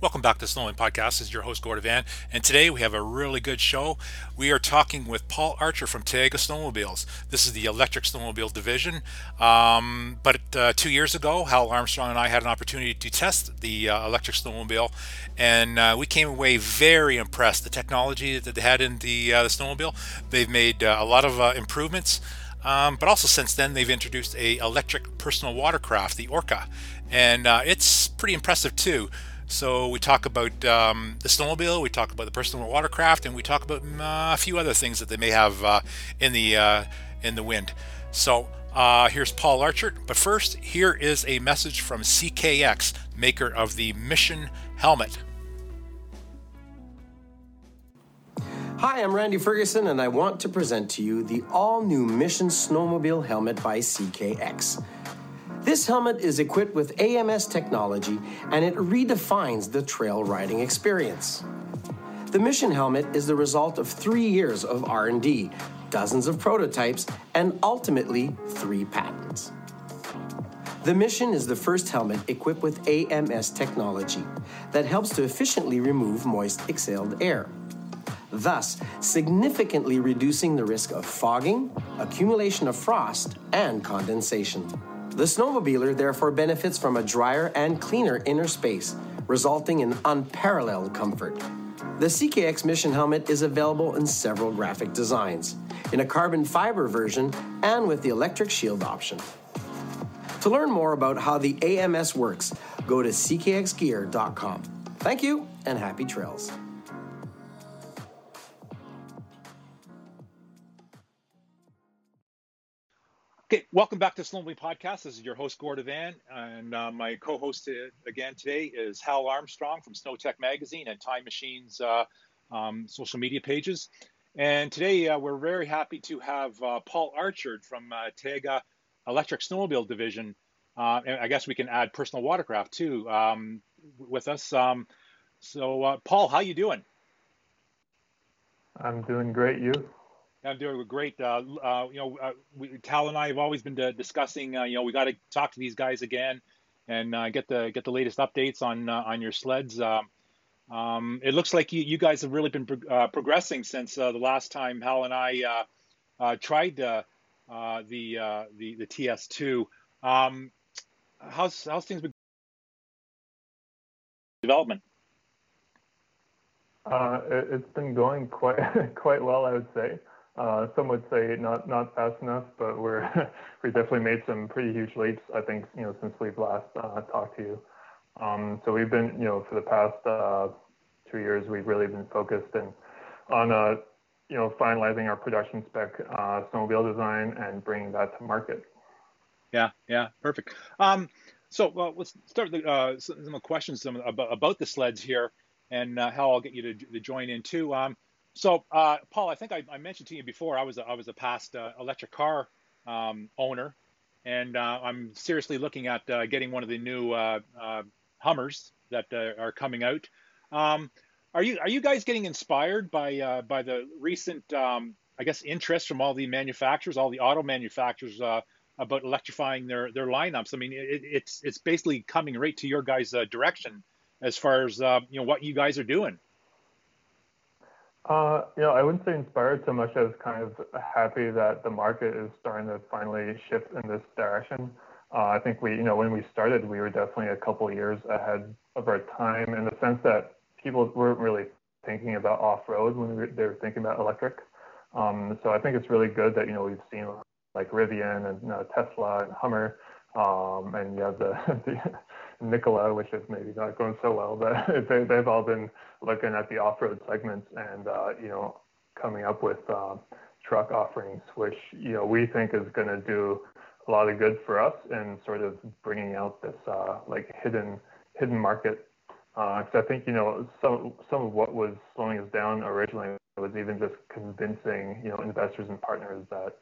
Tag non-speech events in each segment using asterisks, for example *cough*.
Welcome back to Snowmobile Podcast. This is your host, Gordon Van. And today we have a really good show. We are talking with Paul Achard from Taiga Snowmobiles. This is the electric snowmobile division. Um, but uh, two years ago, Hal Armstrong and I had an opportunity to test the uh, electric snowmobile. And uh, we came away very impressed. The technology that they had in the, uh, the snowmobile, they've made uh, a lot of uh, improvements. Um, but also since then, they've introduced a electric personal watercraft, the Orca. And it's pretty impressive too. So we talk about um, the snowmobile, we talk about the personal watercraft, and we talk about uh, a few other things that they may have uh, in the uh, in the wind. So uh, here's Paul Achard. But first, here is a message from CKX, maker of the Mission helmet. Hi, I'm Randy Ferguson, and I want to present to you the all new Mission Snowmobile helmet by CKX. This helmet is equipped with AMS technology and it redefines the trail riding experience. The Mission helmet is the result of 3 years of R&D, dozens of prototypes, and ultimately 3 patents. The Mission is the first helmet equipped with AMS technology that helps to efficiently remove moist exhaled air, thus significantly reducing the risk of fogging, accumulation of frost, and condensation. The snowmobiler therefore benefits from a drier and cleaner inner space, resulting in unparalleled comfort. The CKX Mission helmet is available in several graphic designs, in a carbon fiber version and with the electric shield option. To learn more about how the AMS works, go to ckxgear.com. Thank you and happy trails. Okay, welcome back to Snowmobile Podcast. This is your host, Gordon Van, and uh, my co-host uh, again today is Hal Armstrong from Snowtech Magazine and Time Machine's uh, um, social media pages. And today uh, we're very happy to have uh, Paul Achard from uh, Taiga Electric Snowmobile Division, and I guess we can add personal watercraft too um, with us. Um, so, Paul, how you doing? I'm doing great. You? I'm doing great. Uh, uh, you know, uh, we, Hal and I have always been uh, discussing. Uh, you know, we got to talk to these guys again and uh, get the get the latest updates on on your sleds. Um, um, it looks like you, you guys have really been pro- progressing since the last time Hal and I tried the the the TS2. Um, how's how's things been development? it, has been going quite *laughs* quite well, I would say. Uh, some would say not not fast enough, but we're *laughs* we definitely made some pretty huge leaps. I think you know since we've last uh, talked to you. Um, so we've been you know for the past uh, two years we've really been focused and on uh, you know finalizing our production spec uh, snowmobile design and bringing that to market. Yeah, yeah, perfect. Um, so let's start the, uh, some questions about, about the sleds here, and uh, how I'll get you to, to join in too. Um, so, uh, Paul, I think I, I, mentioned to you before I was a, I was a past uh, electric car um, owner, and uh, I'm seriously looking at uh, getting one of the new uh, uh, Hummers that are coming out. Um, are you are you guys getting inspired by by the recent um, I guess interest from all the manufacturers, all the auto manufacturers about electrifying their their lineups? I mean, it, it's it's basically coming right to your guys' direction as far as you know what you guys are doing. Uh, you know, I wouldn't say inspired so much as kind of happy that the market is starting to finally shift in this direction. Uh, I think we, you know, when we started, we were definitely a couple years ahead of our time in the sense that people weren't really thinking about off-road when we they were thinking about electric. Um, so I think it's really good that you know we've seen like Rivian and uh, Tesla and Hummer, um, and you have the, *laughs* the Nikola, which is maybe not going so well, but *laughs* they, they've all been looking at the off-road segments and uh, you know coming up with uh, truck offerings, which you know we think is going to do a lot of good for us and sort of bringing out this uh, like hidden hidden market. Because uh, I think you know some some of what was slowing us down originally was even just convincing you know investors and partners that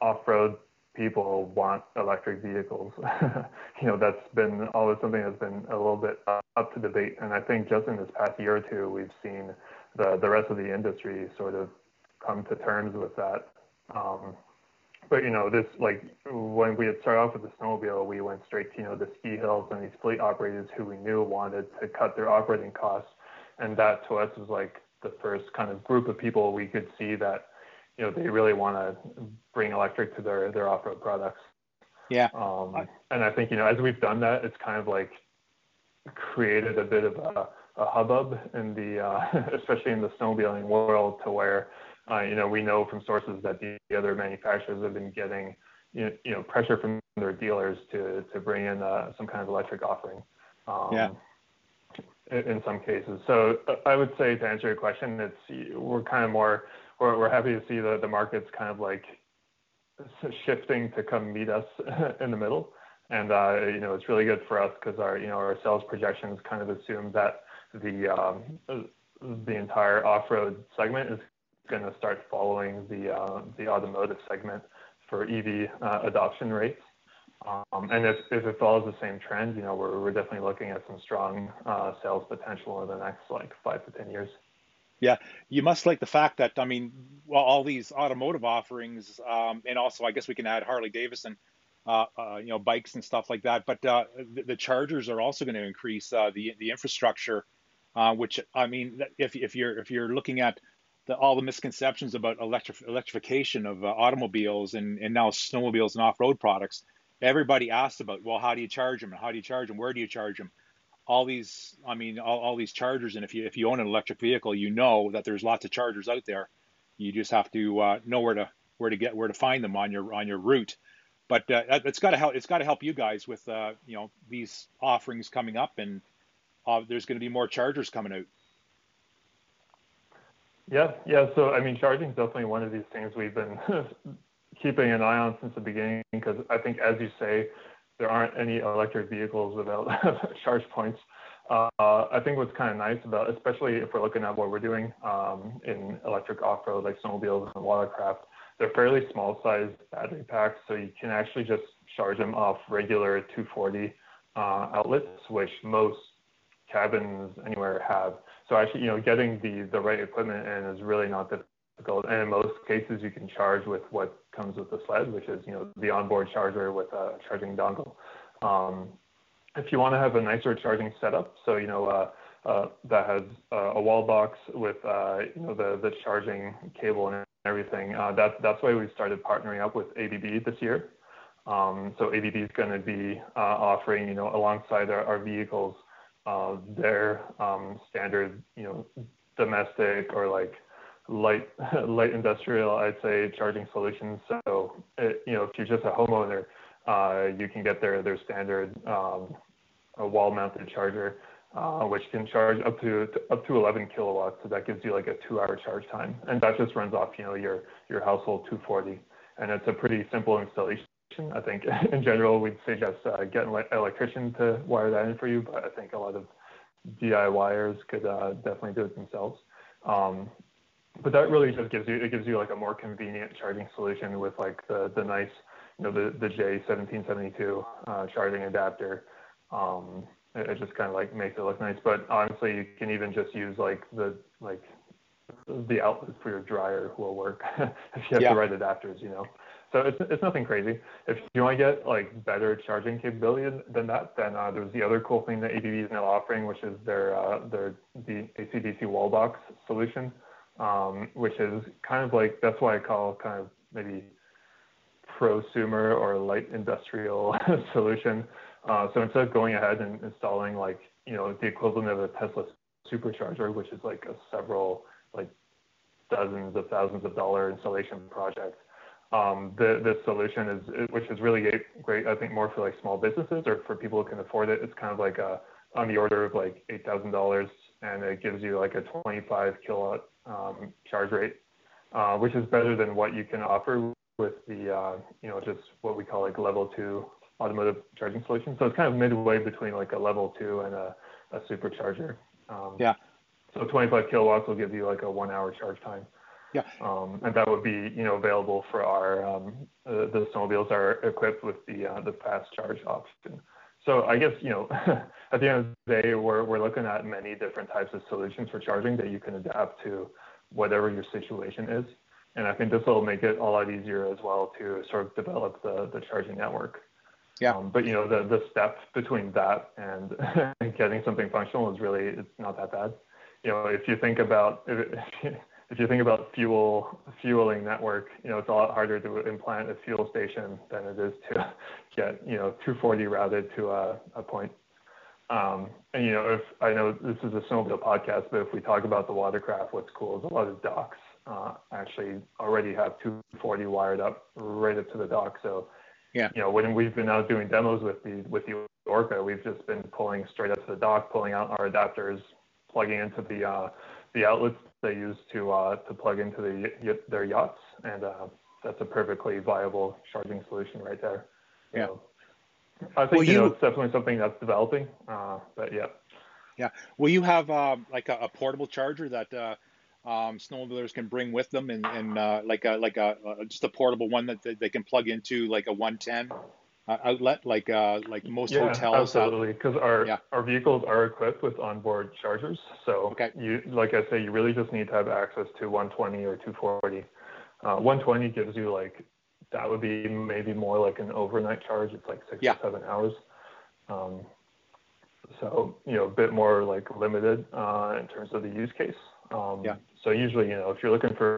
off-road people want electric vehicles. *laughs* you know, that's been always something that's been a little bit up to debate. And I think just in this past year or two, we've seen the, the rest of the industry sort of come to terms with that. Um, but you know, this like when we had started off with the snowmobile, we went straight to you know the ski hills and these fleet operators who we knew wanted to cut their operating costs, and that to us was like the first kind of group of people we could see that you know they really want to bring electric to their their off-road products. Yeah. Um, and I think you know as we've done that, it's kind of like created a bit of a, a hubbub in the uh, *laughs* especially in the snowmobiling world to where uh, you know we know from sources that the other manufacturers have been getting you know pressure from their dealers to to bring in uh, some kind of electric offering. Um, yeah in some cases. So uh, I would say to answer your question, it's we're kind of more we're, we're happy to see the the market's kind of like shifting to come meet us *laughs* in the middle, and uh, you know it's really good for us because our you know our sales projections kind of assume that the um, the entire off-road segment is going to start following the uh, the automotive segment for EV uh, adoption rates. Um, and if, if it follows the same trend, you know, we're, we're definitely looking at some strong uh, sales potential over the next like five to 10 years. Yeah, you must like the fact that I mean, well, all these automotive offerings, um, and also I guess we can add Harley Davidson, uh, uh, you know, bikes and stuff like that. But uh, the, the, chargers are also going to increase uh, the the infrastructure, uh, which I mean, if if you're if you're looking at the, all the misconceptions about electric, electrification of uh, automobiles and, and now snowmobiles and off-road products, everybody asks about, well, how do you charge them? And how do you charge them? Where do you charge them? All these, I mean, all, all these chargers. And if you if you own an electric vehicle, you know that there's lots of chargers out there. You just have to uh, know where to where to get where to find them on your on your route. But uh, it's got to help. It's got to help you guys with uh, you know these offerings coming up, and uh, there's going to be more chargers coming out. Yeah, yeah. So I mean, charging is definitely one of these things we've been *laughs* keeping an eye on since the beginning because I think, as you say, there aren't any electric vehicles without *laughs* charge points. Uh, I think what's kind of nice about, especially if we're looking at what we're doing um, in electric off-road like snowmobiles and watercraft, they're fairly small sized battery packs, so you can actually just charge them off regular 240 uh, outlets, which most cabins anywhere have. So actually, you know, getting the the right equipment in is really not difficult and in most cases, you can charge with what comes with the sled, which is you know the onboard charger with a charging dongle. Um, if you want to have a nicer charging setup, so you know uh, uh, that has uh, a wall box with uh, you know the the charging cable and everything. Uh, that that's why we started partnering up with ABB this year. Um, so ABB is going to be uh, offering you know alongside our, our vehicles their um, standard you know domestic or like light *laughs* light industrial, I'd say, charging solutions. So, it, you know, if you're just a homeowner, uh, you can get their their standard um, wall-mounted charger, uh, which can charge up to up to 11 kilowatts. So that gives you like a two-hour charge time, and that just runs off, you know, your your household 240, and it's a pretty simple installation. I think *laughs* in general we'd suggest uh, getting an electrician to wire that in for you, but I think a lot of DIYers could uh, definitely do it themselves. Um, but that really just gives you it gives you like a more convenient charging solution with like the the nice you know the the J1772 uh, charging adapter. Um, it, it just kind of like makes it look nice. But honestly, you can even just use like the like the outlet for your dryer will work *laughs* if you have yeah. the right adapters, you know. So it's it's nothing crazy. If you want to get like better charging capability than that, then uh, there's the other cool thing that ABB is now offering, which is their uh, their the AC/DC wall box solution um, which is kind of like that's why I call kind of maybe prosumer or light industrial *laughs* solution. Uh, so instead of going ahead and installing like you know the equivalent of a Tesla supercharger, which is like a several like dozens of thousands of dollar installation project, um, the this solution is which is really great. I think more for like small businesses or for people who can afford it. It's kind of like a on the order of like eight thousand dollars, and it gives you like a 25 kilowatt um, charge rate, uh, which is better than what you can offer with the, uh, you know, just what we call like level two automotive charging solution. So it's kind of midway between like a level two and a, a supercharger. Um, yeah. So 25 kilowatts will give you like a one hour charge time. Yeah. Um, and that would be, you know, available for our, um, uh, the snowmobiles are equipped with the, uh, the fast charge option. So I guess, you know, *laughs* at the end of the day, we're, we're looking at many different types of solutions for charging that you can adapt to whatever your situation is. and I think this will make it a lot easier as well to sort of develop the, the charging network. Yeah. Um, but you know, the the step between that and *laughs* getting something functional is really it's not that bad. You know, if you think about if, *laughs* if you think about fuel fueling network, you know, it's a lot harder to implant a fuel station than it is to *laughs* get you know 240 routed to a, a point. Um, and you know, if I know this is a snowmobile podcast, but if we talk about the watercraft, what's cool is a lot of docks uh, actually already have 240 wired up right up to the dock. So, yeah, you know, when we've been out doing demos with the with the Orca, we've just been pulling straight up to the dock, pulling out our adapters, plugging into the uh, the outlets they use to uh, to plug into the their yachts, and uh, that's a perfectly viable charging solution right there. Yeah. So I think well, you, you know it's definitely something that's developing, uh, but yeah. Yeah. Will you have um, like a, a, portable charger that uh, um, snowmobilers can bring with them, and, and uh, like a, like a, just a portable one that they can plug into like a 110 uh, outlet, like uh, like most yeah, hotels. Absolutely, because our yeah. our vehicles are equipped with onboard chargers. So okay. you, like I say, you really just need to have access to 120 or 240. Uh, 120 gives you like that would be maybe more like an overnight charge. It's like six yeah. or seven hours. Um, so you know, a bit more like limited uh, in terms of the use case. Um, yeah. So usually, you know, if you're looking for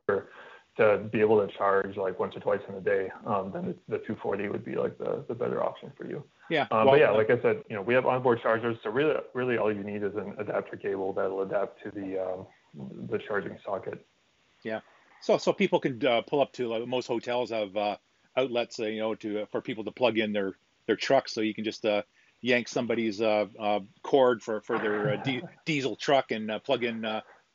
to be able to charge like once or twice in a day, um, then the, the 240 would be like the, the better option for you. Yeah. Um, well, but yeah, like I said, you know, we have onboard chargers, so really, really all you need is an adapter cable that'll adapt to the um, the charging socket. Yeah. So so people can uh, pull up to like, most hotels have uh, outlets, uh, you know, to uh, for people to plug in their their trucks, so you can just uh, yank somebody's uh, cord for for their di- diesel truck and plug in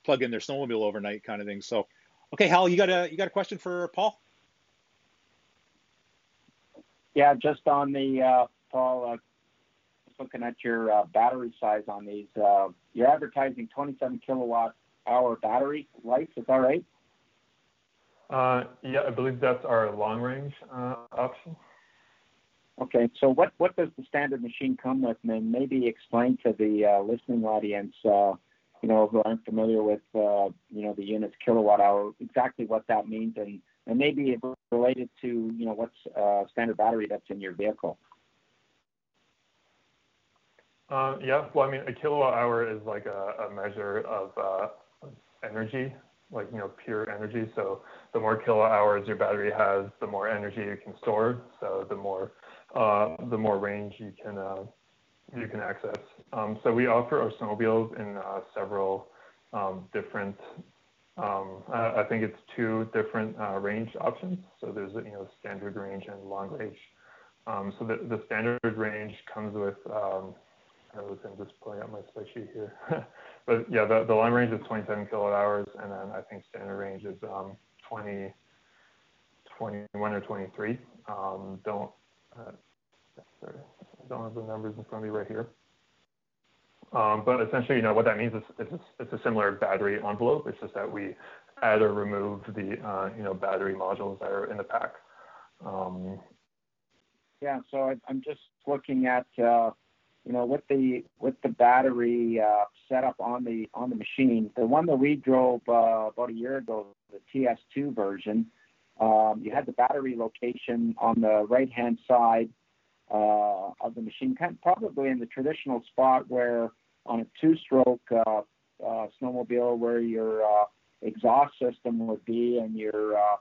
plug in their snowmobile overnight, kind of thing. So Okay, Hal, you got a you got a question for Paul? Yeah, just on the uh, Paul, uh, looking at your uh, battery size on these. Uh, you're advertising 27 kilowatt hour battery life. Is that right? Uh, yeah, I believe that's our long range uh, option. Okay, so what what does the standard machine come with? And maybe explain to the uh, listening audience you know, who aren't familiar with, uh, you know, the units kilowatt hour, exactly what that means, and, and maybe related to, you know, what's uh, standard battery that's in your vehicle. Uh, yeah, well, I mean, a kilowatt hour is like a, a measure of uh, energy, like you know, pure energy. So the more kilowatt hours your battery has, the more energy you can store. So the more uh, the more range you can uh, you can access. Um, so we offer our snowmobiles in uh, several um, different, um, I, I, think it's two different uh, range options. So there's you know standard range and long range. Um, so the, the standard range comes with, um, I was just pulling up my spreadsheet here. *laughs* but yeah, the, the long range is 27 kilowatt hours, and then I think standard range is um, 20, 21 or 23. Um, don't, uh, sorry, don't have the numbers in front of me right here. Um, but essentially, you know, what that means is it's a, it's a similar battery envelope. It's just that we add or remove the, uh, you know, battery modules that are in the pack. Um, yeah, so I, am just looking at, uh, you know, with the with the battery uh, setup on the on the machine. The one that we drove uh, about a year ago, the TS2 version, um, you had the battery location on the right hand side uh, of the machine, kind of probably in the traditional spot where on a two-stroke uh, uh, snowmobile, where your uh, exhaust system would be and your uh,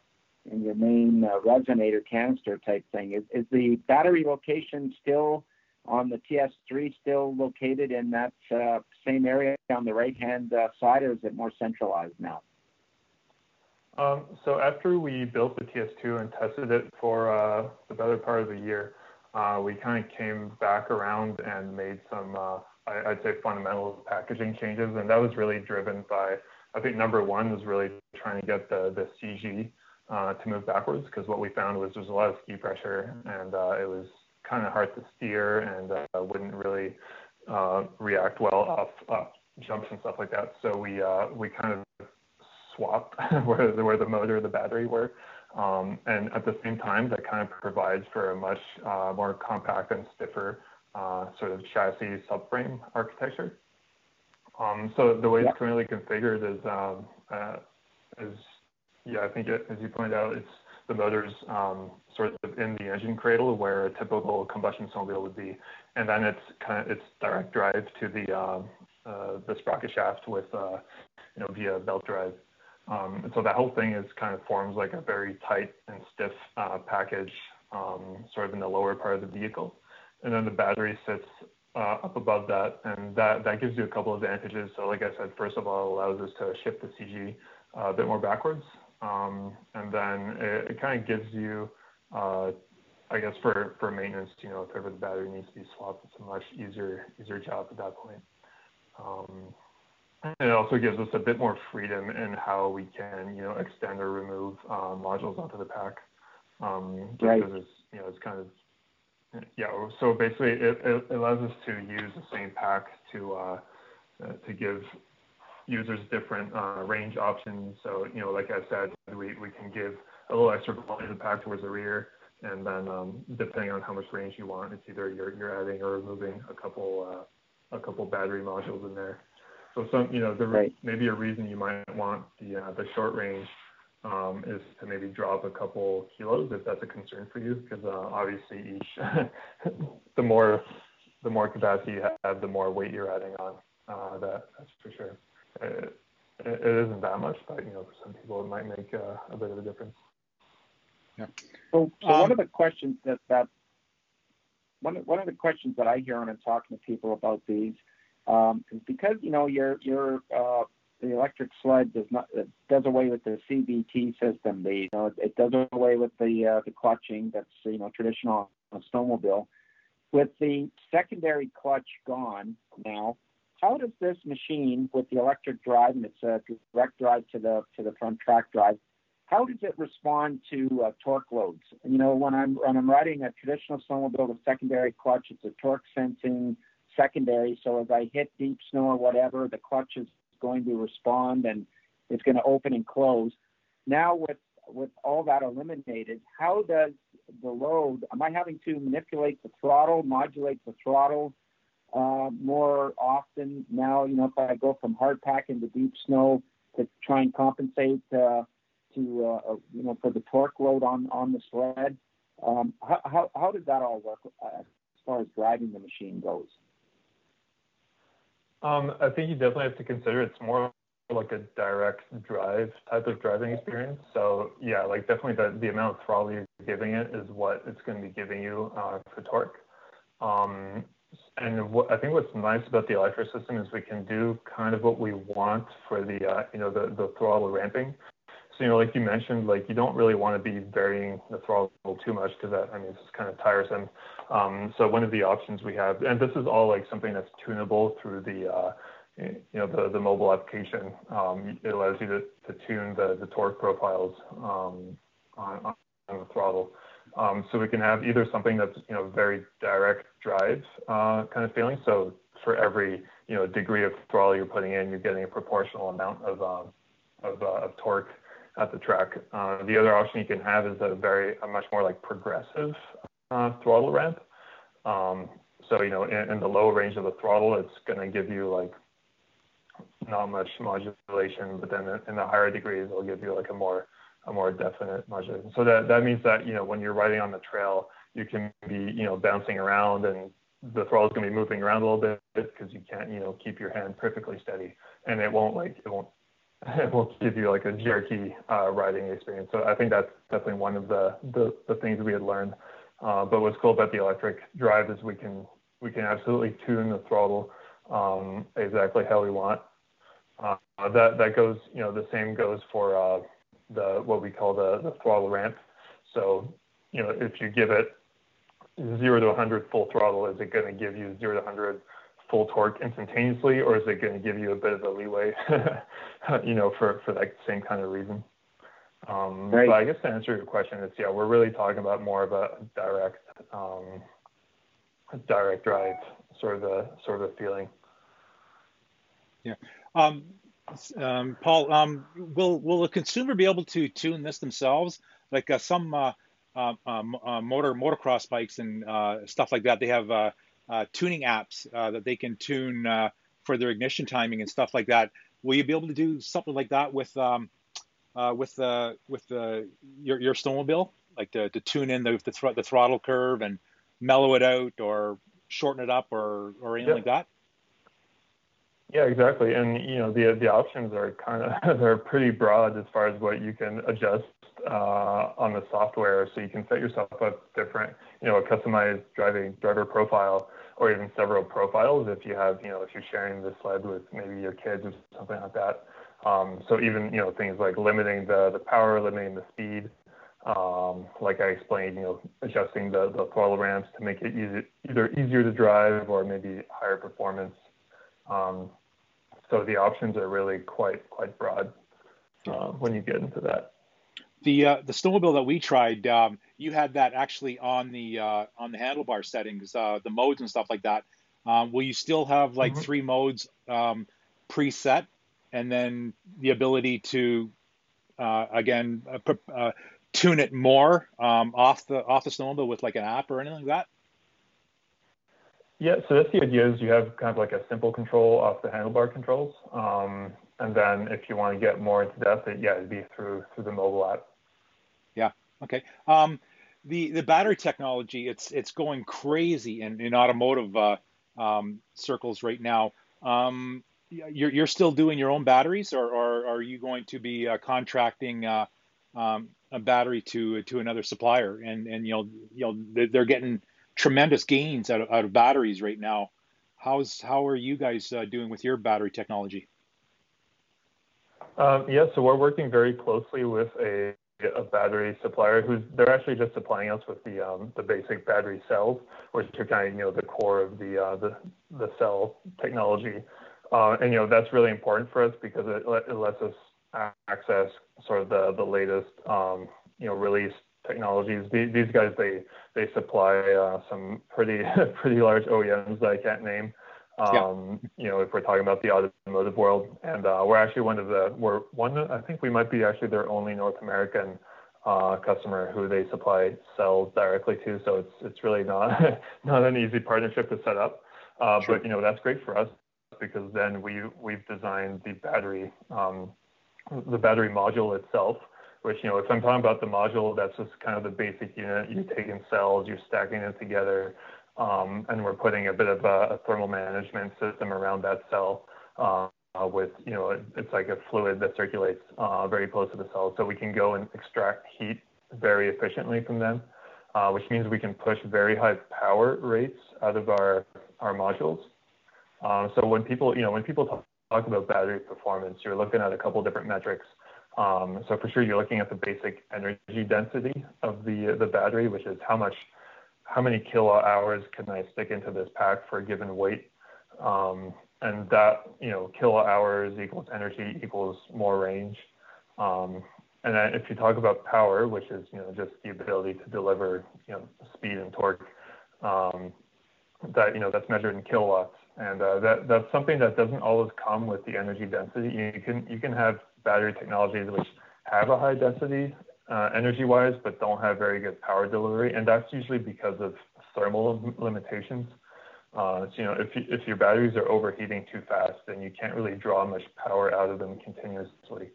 and your main uh, resonator canister type thing. Is, is the battery location still on the TS3 still located in that uh, same area on the right-hand uh, side, or is it more centralized now? Um, so after we built the TS2 and tested it for uh, the better part of a year, uh, we kind of came back around and made some, uh, I, would say, fundamental packaging changes, and that was really driven by, I think number one was really trying to get the the CG uh, to move backwards because what we found was there's a lot of ski pressure and uh, it was kind of hard to steer and uh, wouldn't really uh, react well off, off jumps and stuff like that. So we we kind of swapped *laughs* where the, where the motor, and the battery were. Um, and at the same time, that kind of provides for a much uh, more compact and stiffer uh, sort of chassis subframe architecture. Um, so the way it's currently configured is, um, uh, is yeah, I think it, as you pointed out, it's the motors um, sort of in the engine cradle where a typical combustion snowmobile would be, and then it's kind of it's direct drive to the uh, uh, the sprocket shaft with uh, you know via belt drive. Um, and so that whole thing is kind of forms like a very tight and stiff uh, package, um, sort of in the lower part of the vehicle, and then the battery sits uh, up above that, and that that gives you a couple of advantages. So like I said, first of all, it allows us to shift the CG uh, a bit more backwards, um, and then it, it kind of gives you, uh, I guess for, for maintenance, you know, if ever the battery needs to be swapped, it's a much easier easier job at that point. And it also gives us a bit more freedom in how we can, you know, extend or remove uh, modules onto the pack. Um, right. Because it's, you know, it's kind of, yeah. So basically, it, it allows us to use the same pack to uh, uh, to give users different uh, range options. So, you know, like I said, we, we can give a little extra volume pack towards the rear, and then um, depending on how much range you want, it's either you're, you're adding or removing a couple uh, a couple battery modules in there. So some, you know, the right. maybe a reason you might want the uh, the short range um, is to maybe drop a couple kilos if that's a concern for you, because uh, obviously each *laughs* the more the more capacity you have, the more weight you're adding on. Uh, that that's for sure it, it isn't that much, but you know, for some people, it might make uh, a bit of a difference. Yeah. So, so um, one of the questions that that one one of the questions that I hear when I'm talking to people about these um, because you know your your uh, the electric sled does not it does away with the CVT system. The you know it does away with the uh, the clutching that's you know traditional on a snowmobile. With the secondary clutch gone now, how does this machine with the electric drive and it's a direct drive to the to the front track drive how does it respond to uh, torque loads you know when i'm when i'm riding a traditional snowmobile with secondary clutch it's a torque sensing secondary so as i hit deep snow or whatever the clutch is going to respond and it's going to open and close now with with all that eliminated how does the load am i having to manipulate the throttle modulate the throttle uh, more often now. You know, if I go from hard pack into deep snow to try and compensate uh, to uh, uh, you know for the torque load on on the sled. Um, how, how how does that all work uh, as far as driving the machine goes? Um, I think you definitely have to consider it's more like a direct drive type of driving experience. So yeah, like definitely the, the amount of throttle you're giving it is what it's going to be giving you uh, for torque. Um, and what, I think what's nice about the electric system is we can do kind of what we want for the uh, you know the the throttle ramping. So you know, like you mentioned, like you don't really want to be varying the throttle too much because that I mean it's just kind of tiresome. Um, so one of the options we have, and this is all like something that's tunable through the uh, you know the the mobile application. Um, it allows you to, to tune the the torque profiles um, on, on the throttle. Um, so we can have either something that's you know very direct drive uh, kind of feeling. So for every you know degree of throttle you're putting in, you're getting a proportional amount of um, of, uh, of, torque at the track. Uh, the other option you can have is a very a much more like progressive uh, throttle ramp. Um, so you know in, in, the low range of the throttle, it's going to give you like not much modulation, but then in the higher degrees, it'll give you like a more a more definite modulation. So that, that means that, you know, when you're riding on the trail, you can be, you know, bouncing around and the throttle is going to be moving around a little bit because you can't, you know, keep your hand perfectly steady and it won't like, it won't, *laughs* it won't give you like a jerky uh, riding experience. So I think that's definitely one of the, the, the things we had learned. Uh, but what's cool about the electric drive is we can, we can absolutely tune the throttle um, exactly how we want. Uh, that, that goes, you know, the same goes for, uh, the what we call the, the throttle ramp. So, you know, if you give it zero to 100 full throttle, is it going to give you zero to 100 full torque instantaneously, or is it going to give you a bit of a leeway, *laughs* you know, for, for that same kind of reason? Um, right. But I guess to answer your question, it's yeah, we're really talking about more of a direct, um, direct drive sort of a sort of a feeling. Yeah. Um, um, Paul, um, will will the consumer be able to tune this themselves? Like uh, some uh, uh, um, uh motor motocross bikes and uh, stuff like that, they have uh, tuning apps that they can tune for their ignition timing and stuff like that. Will you be able to do something like that with um, uh, with the with the your your snowmobile, like to, to tune in the the, thr- the throttle curve and mellow it out or shorten it up or or anything like that? Yeah, exactly. And you know the the options are kind of *laughs* they're pretty broad as far as what you can adjust uh, on the software. So you can set yourself up different, you know, a customized driving driver profile or even several profiles if you have, you know, if you're sharing the sled with maybe your kids or something like that. Um, so even you know things like limiting the the power, limiting the speed, um, like I explained, you know, adjusting the, the throttle ramps to make it easy, either easier to drive or maybe higher performance. Um, so the options are really quite quite broad uh, when you get into that. The uh, the snowmobile that we tried, um, you had that actually on the uh, on the handlebar settings, uh, the modes and stuff like that. Um, will you still have like mm-hmm. three modes um, preset, and then the ability to uh, again uh, tune it more um, off the off the snowmobile with like an app or anything like that? Yeah, so that's the idea is you have kind of like a simple control off the handlebar controls. Um, and then if you want to get more into depth, it, yeah, it'd be through through the mobile app. Yeah. Okay. Um, the the battery technology it's it's going crazy in in automotive uh, um, circles right now. Um, you're you're still doing your own batteries, or, or are you going to be uh, contracting uh, um, a battery to to another supplier, and and you know you know they're getting tremendous gains out of, out of batteries right now. How's how are you guys uh, doing with your battery technology? Um, yeah, so we're working very closely with a, battery supplier who's they're actually just supplying us with the um, the basic battery cells, which are kind of you know the core of the uh, the the cell technology, uh, and you know that's really important for us because it, it lets us access sort of the the latest um, you know release technologies. These, these guys they they supply uh, some pretty *laughs* pretty large OEMs that I can't name. Um, yeah. You know, if we're talking about the automotive world, and uh, we're actually one of the we're one. I think we might be actually their only North American uh, customer who they supply cells directly to. So it's it's really not *laughs* not an easy partnership to set up. Uh, sure. But you know that's great for us because then we we've designed the battery um, the battery module itself, which, you know, if I'm talking about the module, that's just kind of the basic unit. You're taking cells, you're stacking it together, and we're putting a bit of a, thermal management system around that cell uh, with, you know, it's like a fluid that circulates uh, very close to the cell. So we can go and extract heat very efficiently from them, uh, which means we can push very high power rates out of our, modules. Um, so when people, you know, when people talk about battery performance, you're looking at a couple different metrics. Um, so for sure, you're looking at the basic energy density of the battery, which is how much, how many kilowatt hours can I stick into this pack for a given weight, um, and that you know kilowatt hours equals energy equals more range. Um, and then if you talk about power, which is you know just the ability to deliver you know speed and torque, um, that you know that's measured in kilowatts and uh, that that's something that doesn't always come with the energy density. You can you can have battery technologies which have a high density uh, energy-wise, but don't have very good power delivery, and that's usually because of thermal limitations. Uh, so, you know, if you, if your batteries are overheating too fast, then you can't really draw much power out of them continuously.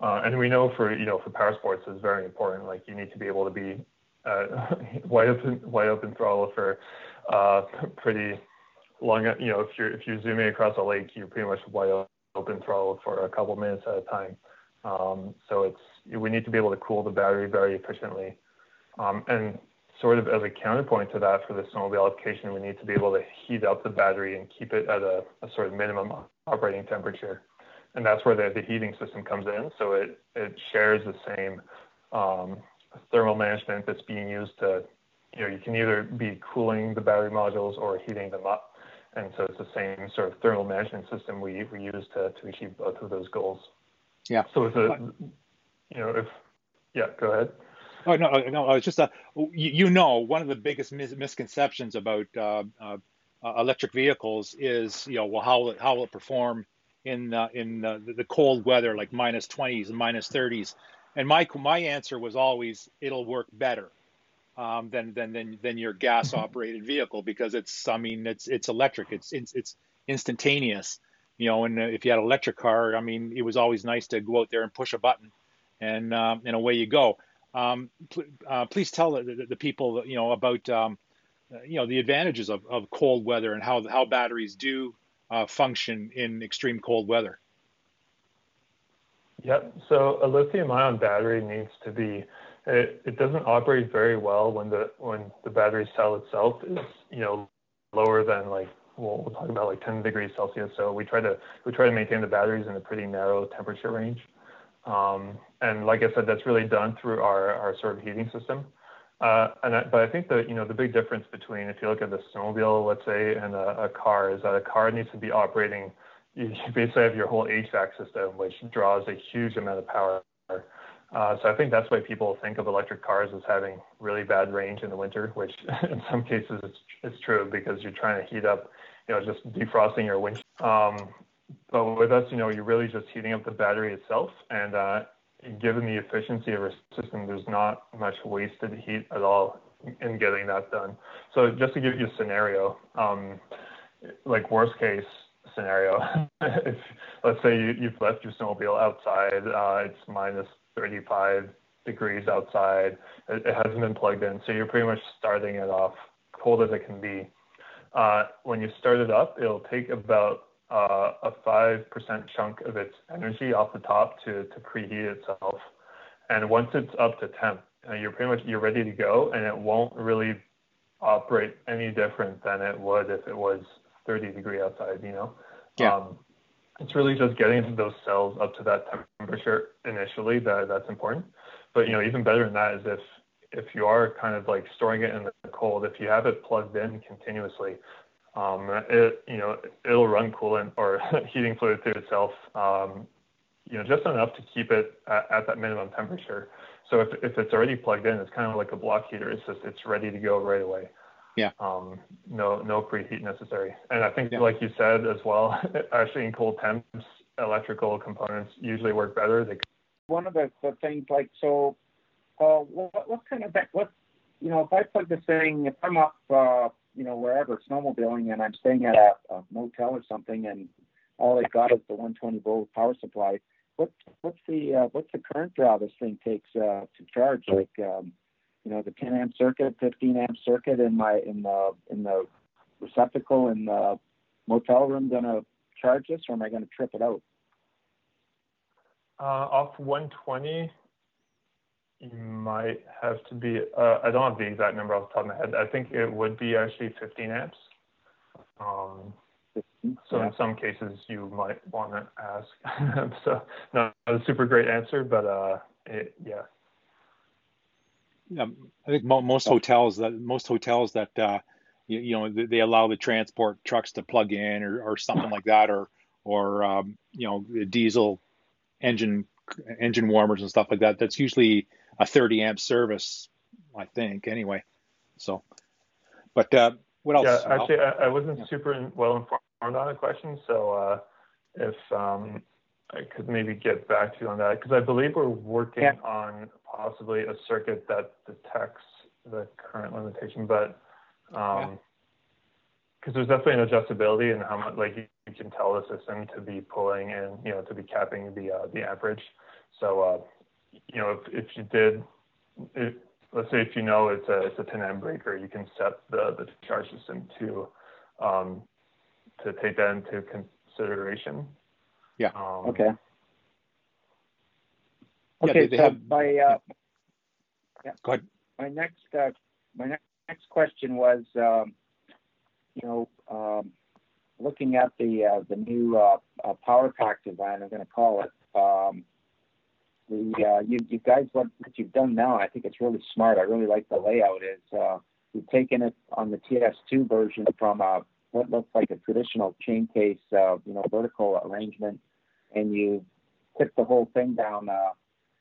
Uh, and we know for you know for power sports is very important. Like you need to be able to be uh, *laughs* wide open wide open throttle for uh, pretty long, you know, if you're if you're zooming across a lake, you're pretty much wide open throttle for a couple minutes at a time. Um, so it's we need to be able to cool the battery very efficiently, um, and sort of as a counterpoint to that for the snowmobile application, we need to be able to heat up the battery and keep it at a, a sort of minimum operating temperature, and that's where the, the heating system comes in. So it it shares the same um, thermal management that's being used to you know, you can either be cooling the battery modules or heating them up. And so it's the same sort of thermal management system we, we use to, to achieve both of those goals. Yeah. So it's a, you know, if, yeah, go ahead. Oh, no, no, it's just a, you, you know, one of the biggest mis- misconceptions about uh, uh, electric vehicles is, you know, well, how, will how will it perform in, uh, in the cold weather, like minus 20s and minus 30s? And my, my answer was always, it'll work better um, than than than than your gas operated vehicle because it's I mean it's it's electric it's it's, it's instantaneous you know and if you had an electric car I mean it was always nice to go out there and push a button and um, and away you go. Um, pl- uh, please tell the, the, the, people you know about um, you know the advantages of, of cold weather and how how batteries do uh, function in extreme cold weather. Yep. So a lithium-ion battery needs to be. It, it doesn't operate very well when the when the battery cell itself is you know lower than like well, talk about like 10 degrees Celsius. So we try to we try to maintain the batteries in a pretty narrow temperature range. Um, and like I said, that's really done through our, sort of heating system. Uh, but I think that, you know the big difference between if you look at the snowmobile, let's say, and a, car is that a car needs to be operating. You basically have your whole HVAC system, which draws a huge amount of power. Uh, so I think that's why people think of electric cars as having really bad range in the winter, which *laughs* in some cases it's, it's true because you're trying to heat up, you know, just defrosting your windshield. But with us, you know, you're really just heating up the battery itself, and uh, given the efficiency of our system, there's not much wasted heat at all in getting that done. So just to give you a scenario, um, like worst case scenario, *laughs* if let's say you, you've left your snowmobile outside, uh, it's minus 35 degrees outside, it, it, hasn't been plugged in, so you're pretty much starting it off cold as it can be. Uh, when you start it up, it'll take about uh, a 5% chunk of its energy off the top to, to preheat itself. And once it's up to temp, uh, you're pretty much you're ready to go, and it won't really operate any different than it would if it was 30 degree outside. You know, yeah. Um, it's really just getting those cells up to that temperature initially that that's important. But you know, even better than that is if if you are kind of like storing it in the cold, if you have it plugged in continuously, um, it, you know, it'll run coolant or *laughs* heating fluid through itself, um, you know, just enough to keep it at, at, that minimum temperature. So if, if it's already plugged in, it's kind of like a block heater. It's just, it's ready to go right away. Yeah. Um, no, no preheat necessary. And I think, yeah. like you said as well, *laughs* actually in cold temps, electrical components usually work better. They... One of the, the things like, so, uh, what, what kind of, what, you know, if I plug this thing, if I'm up, uh, you know, wherever snowmobiling and I'm staying at a, a motel or something and all they've got is the 120 volt power supply, what what's the uh, what's the current draw this thing takes uh, to charge? Like um, you know, the 10 amp circuit, 15 amp circuit in my in the in the receptacle in the motel room gonna charge this, or am I gonna trip it out? Uh, off 120, you might have to be, uh, I don't have the exact number off the top of my head. I think it would be actually 15 amps. Um, so in some cases you might want to ask. *laughs* so not a super great answer, but uh, it, yeah. Yeah, I think mo- most hotels that most hotels that uh, you, you, know they allow the transport trucks to plug in or, or something like that, or or um, you know the diesel engine engine warmers and stuff like that. That's usually a 30 amp service, I think, anyway. So, but uh, what else? Yeah, actually, I, I wasn't yeah. super well informed on the question, so uh, if um, I could maybe get back to you on that, because I believe we're working yeah. on possibly a circuit that detects the current limitation, but because um, yeah. there's definitely an adjustability in how much, like you, you, can tell the system to be pulling and you know to be capping the uh, the amperage. So uh, you know, if, if you did, if, let's say if you know it's a, it's a 10 amp breaker, you can set the, the charge system to, um, to take that into consideration. Yeah. Um, okay. Okay. Yeah, they, so have, my, uh, yeah. Go ahead. My next, uh, my next, next question was, um, you know, um, looking at the uh, the new uh, uh, power pack design, I'm going to call it. The uh, you, you guys what, what you've done now, I think it's really smart. I really like the layout. Is uh, you've taken it on the TS2 version from a, uh, what looks like a traditional chain case, uh, you know, vertical arrangement, and you tip the whole thing down, uh,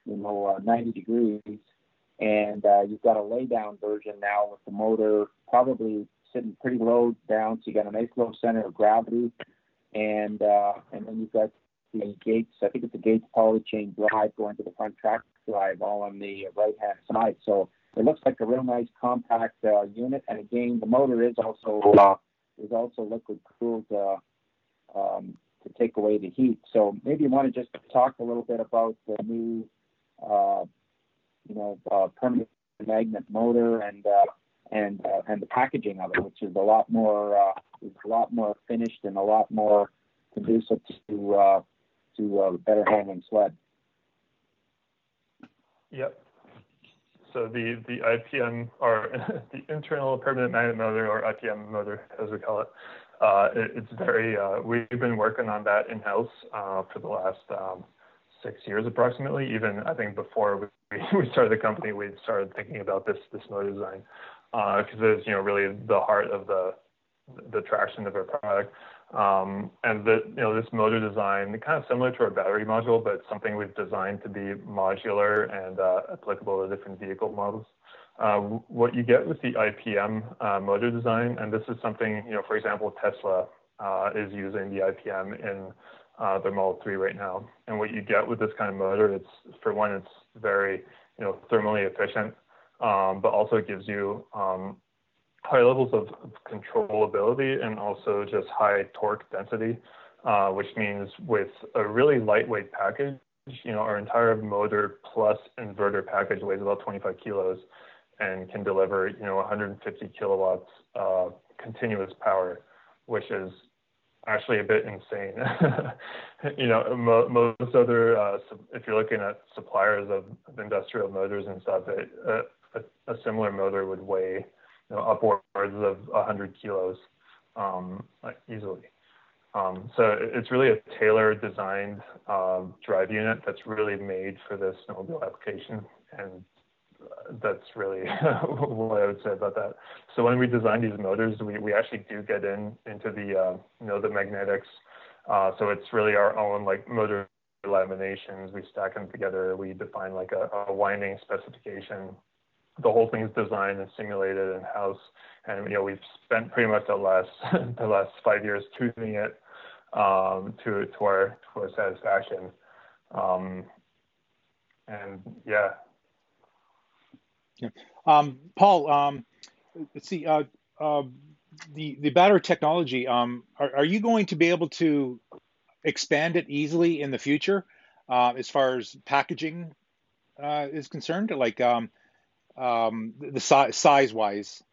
you know, uh, 90 degrees, and uh, you've got a lay down version now with the motor probably sitting pretty low down, so you got a nice low center of gravity, and uh, and then you've got the Gates, I think it's a Gates polychain drive going to the front track drive all on the right hand side. So it looks like a real nice compact uh, unit. And again, the motor is also uh, is also liquid cooled uh, um, to take away the heat. So maybe you want to just talk a little bit about the new uh, you know, uh, permanent magnet motor and uh, and uh, and the packaging of it, which is a lot more uh, is a lot more finished and a lot more conducive to uh, to uh, better handling sled. Yep. So the the IPM or *laughs* the internal permanent magnet motor or IPM motor as we call it, uh, it it's very uh, we've been working on that in house uh, for the last um, six years approximately. Even I think before we, *laughs* we started the company, we started thinking about this this motor design because uh, it's you know really the heart of the the traction of our product. Um, and the, you know, this motor design, kind of similar to our battery module, but something we've designed to be modular and uh, applicable to different vehicle models. Uh, what you get with the IPM uh, motor design, and this is something, you know, for example, Tesla uh, is using the IPM in uh, their Model 3 right now. And what you get with this kind of motor, it's for one, it's very, you know, thermally efficient, um, but also it gives you um, high levels of controllability and also just high torque density, uh, which means with a really lightweight package, you know, our entire motor plus inverter package weighs about 25 kilos and can deliver, you know, 150 kilowatts uh, continuous power, which is actually a bit insane. *laughs* you know, mo- most other, uh, if you're looking at suppliers of, industrial motors and stuff, it, uh, a, a, similar motor would weigh know, upwards of 100 kilos um, easily. Um, so it's really a tailored designed um, drive unit that's really made for this snowmobile application. And that's really *laughs* what I would say about that. So when we design these motors, we, we actually do get in into the, uh, you know, the magnetics. Uh, so it's really our own like motor laminations. We stack them together. We define like a, a winding specification the whole thing is designed and simulated in house. And you know, we've spent pretty much the last *laughs* the last five years tuning it um, to to our to our satisfaction. Um, and yeah. Yeah. Um, Paul, um, let's see. Uh, uh, the the battery technology. Um, are, are you going to be able to expand it easily in the future, uh, as far as packaging uh, is concerned? Like, um, the size size wise?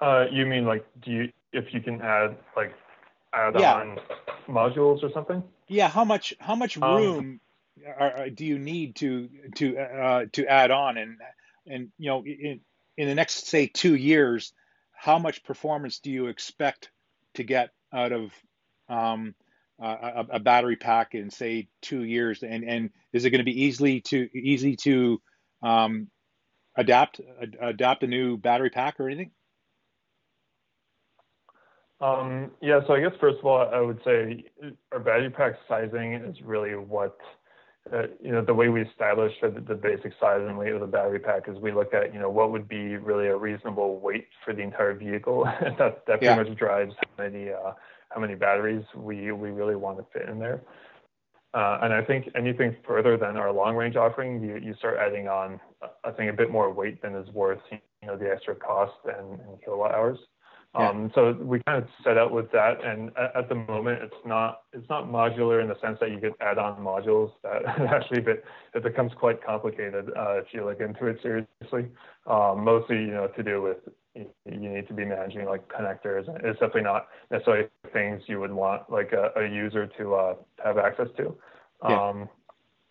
Uh, you mean like do you if you can add like add yeah. on modules or something? Yeah. How much how much um, room um, are, do you need to to uh, to add on and and you know in in the next say two years, how much performance do you expect to get out of um, a, a, battery pack in say two years. And and is it going to be easily to easy to um, adapt adapt a new battery pack or anything? Um, yeah so i guess first of all i would say our battery pack sizing is really what uh, you know the way we establish the, the, basic size and weight of the battery pack is we look at you know what would be really a reasonable weight for the entire vehicle. And *laughs* that that pretty yeah. much drives how many uh, how many batteries we we really want to fit in there. Uh, and I think anything further than our long range offering, you, you start adding on, I think, a bit more weight than is worth, you know, the extra cost and, and kilowatt hours. Yeah. Um, so we kind of set out with that, and at, at, the moment, it's not it's not modular in the sense that you could add on modules. *laughs* That actually, it, it becomes quite complicated uh, if you look into it seriously. Um, mostly, you know, to do with you need to be managing like connectors. It's definitely not necessarily things you would want like a, a user to uh, have access to. Yeah. Um,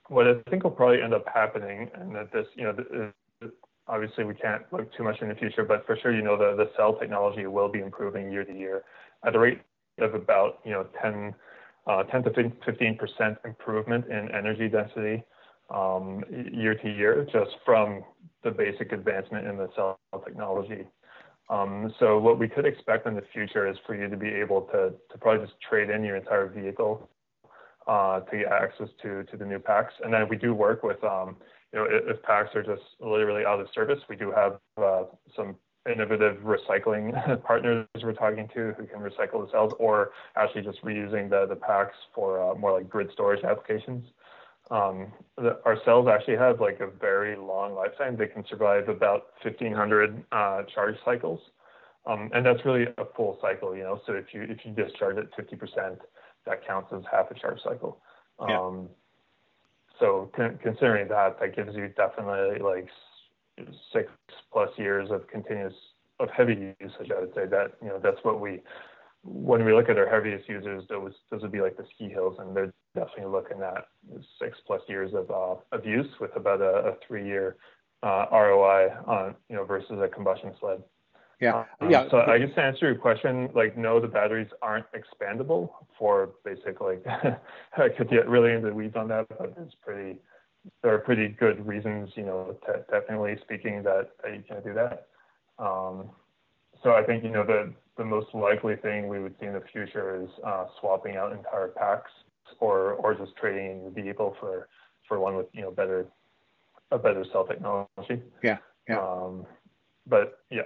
what I think will probably end up happening, and that this, you know, obviously we can't look too much in the future, but for sure, you know, the, the cell technology will be improving year to year at the rate of about, you know, 10, uh, 10 to 15% improvement in energy density um, year to year, just from the basic advancement in the cell technology. Um, so what we could expect in the future is for you to be able to, to probably just trade in your entire vehicle uh, to get access to, to the new packs. And then we do work with, um, you know, if, packs are just literally out of service, we do have uh, some innovative recycling *laughs* partners we're talking to who can recycle the cells or actually just reusing the, the packs for uh, more like grid storage applications. Um, the, our cells actually have like a very long lifetime. They can survive about 1,500 uh, charge cycles, um, and that's really a full cycle. You know, so if you if you discharge at 50%, that counts as half a charge cycle. Um, so con- considering that, that gives you definitely like six plus years of continuous of heavy usage. I would say that you know that's what we when we look at our heaviest users, those those would be like the ski hills, and they're definitely looking at six plus years of uh, of use with about a, a three year uh, ROI on you know versus a combustion sled. Yeah, um, yeah. So I guess to answer your question, like no, the batteries aren't expandable for basically. *laughs* I could get really into the weeds on that, but it's pretty. There are pretty good reasons, you know, te- technically speaking, that, that you can't do that. Um, so I think you know the the most likely thing we would see in the future is uh, swapping out entire packs or or just trading in the vehicle for for one with you know better a better cell technology. Yeah. Yeah. Um, but yeah.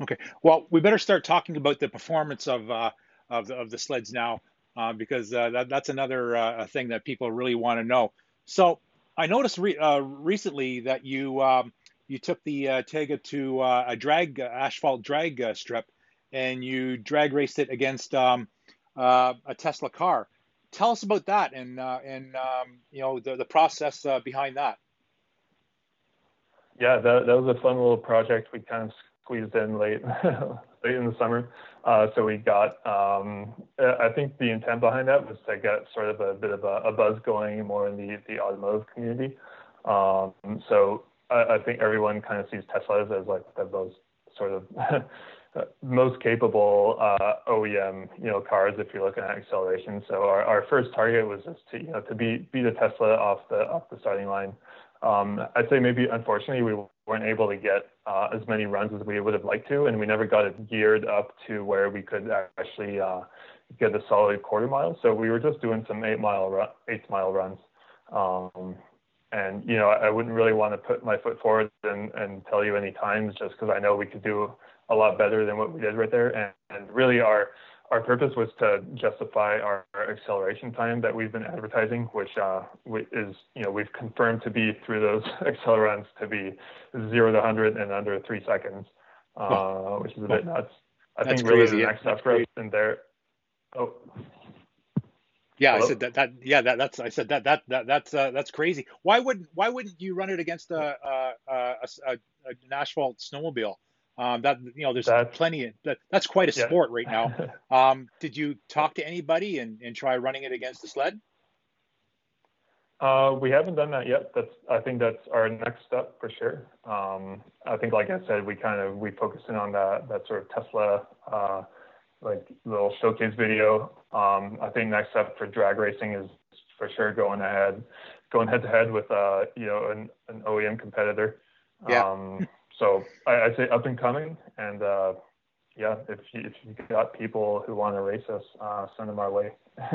Okay. Well, we better start talking about the performance of uh, of, the, of the sleds now, uh, because uh, that, that's another uh, thing that people really want to know. So I noticed re- uh, recently that you um, you took the uh, Taiga to a drag asphalt drag strip, and you drag raced it against um, a Tesla car. Tell us about that and and um, you know the the process behind that. Yeah, that, that was a fun little project. We kind of squeezed in late *laughs* late in the summer. Uh, so we got, um, I think the intent behind that was to get sort of a bit of a, a buzz going more in the, the automotive community. Um, so I, I, think everyone kind of sees Teslas as like the most sort of *laughs* most capable uh, OEM, you know, cars if you're looking at acceleration. So our, first target was just to, you know, to beat a Tesla off the off the starting line. Um, I'd say maybe unfortunately we weren't able to get uh, as many runs as we would have liked to, and we never got it geared up to where we could actually uh, get a solid quarter mile. So we were just doing some eight mile ru- eight mile runs. Um, and you know, I wouldn't really want to put my foot forward and, and tell you any times just because I know we could do a lot better than what we did right there. And, and really, our our purpose was to justify our, our acceleration time that we've been advertising, which uh, is, you know, we've confirmed to be through those *laughs* accelerants to be zero to 100 in under three seconds, uh, which is a bit nuts. I That's think really crazy. the next step for us in there. Oh. Yeah, Hello? I said that. That yeah, that, that's I said that that, that that's uh, that's crazy. Why wouldn't why wouldn't you run it against a a, a, a, an asphalt snowmobile? Um, that you know, there's That's- plenty of that. That's quite a Yeah. sport right now. *laughs* Um, did you talk to anybody and, and try running it against the sled? Uh, we haven't done that yet. That's I think that's our next step for sure. Um, I think, like I said, we kind of we focus in on that that sort of Tesla uh, like little showcase video. Um, I think next step for drag racing is for sure going ahead, going head to head with uh, you know an, an OEM competitor. Yeah. Um, so I, say up and coming, and uh, yeah, if you, if you got people who want to race us, uh, send them our way. *laughs*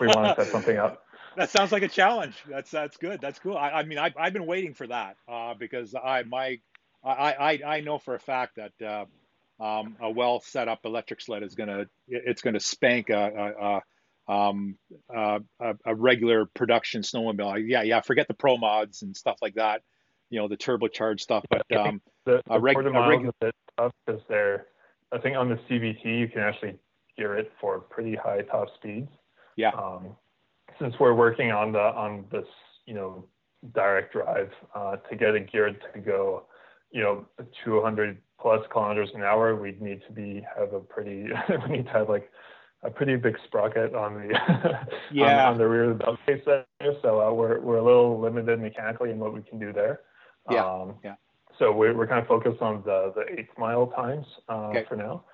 we want to set something up. *laughs* That sounds like a challenge. That's that's good. That's cool. I, I mean, I, I've been waiting for that uh, because I my I, I I know for a fact that uh, um, a well set up electric sled is gonna it's gonna spank a, a, a, um, a, a regular production snowmobile. Yeah, yeah. Forget the pro mods and stuff like that. You know, the turbocharged stuff. But um, The, the A reg- quarter a mile reg- is tough because they're, I think on the CVT you can actually gear it for pretty high top speeds. yeah, Um, since we're working on the on this, you know, direct drive uh, to get it geared to go, you know, 200 plus kilometers an hour, we'd need to be have a pretty, *laughs* we need to have like a pretty big sprocket on the *laughs* Yeah. on, on the rear of the belt case there. So uh, we're we're a little limited mechanically in what we can do there. Yeah, Um, yeah. So we're we're kind of focused on the the eighth mile times uh, Okay. for now.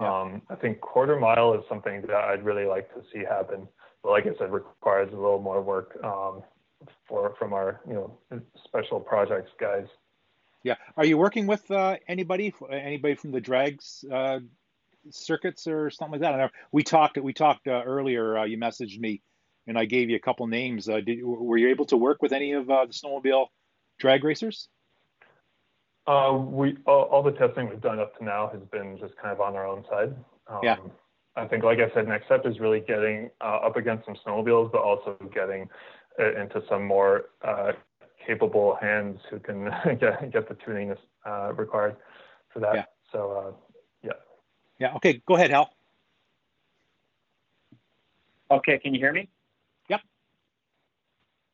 Yeah. Um, I think quarter mile is something that I'd really like to see happen. But like I said, requires a little more work um, for from our you know special projects guys. yeah. Are you working with uh, anybody anybody from the drags uh, circuits or something like that? I know we talked we talked uh, earlier. Uh, you messaged me, and I gave you a couple names. Uh, did, were you able to work with any of uh, the snowmobile drag racers? Uh, we all, all the testing we've done up to now has been just kind of on our own side. Um, Yeah. I think, like I said, next step is really getting uh, up against some snowmobiles, but also getting it into some more uh, capable hands who can *laughs* get get the tuning uh, required for that. Yeah. So uh, yeah. Yeah. Okay. Go ahead, Hal. Okay, can you hear me? Yep.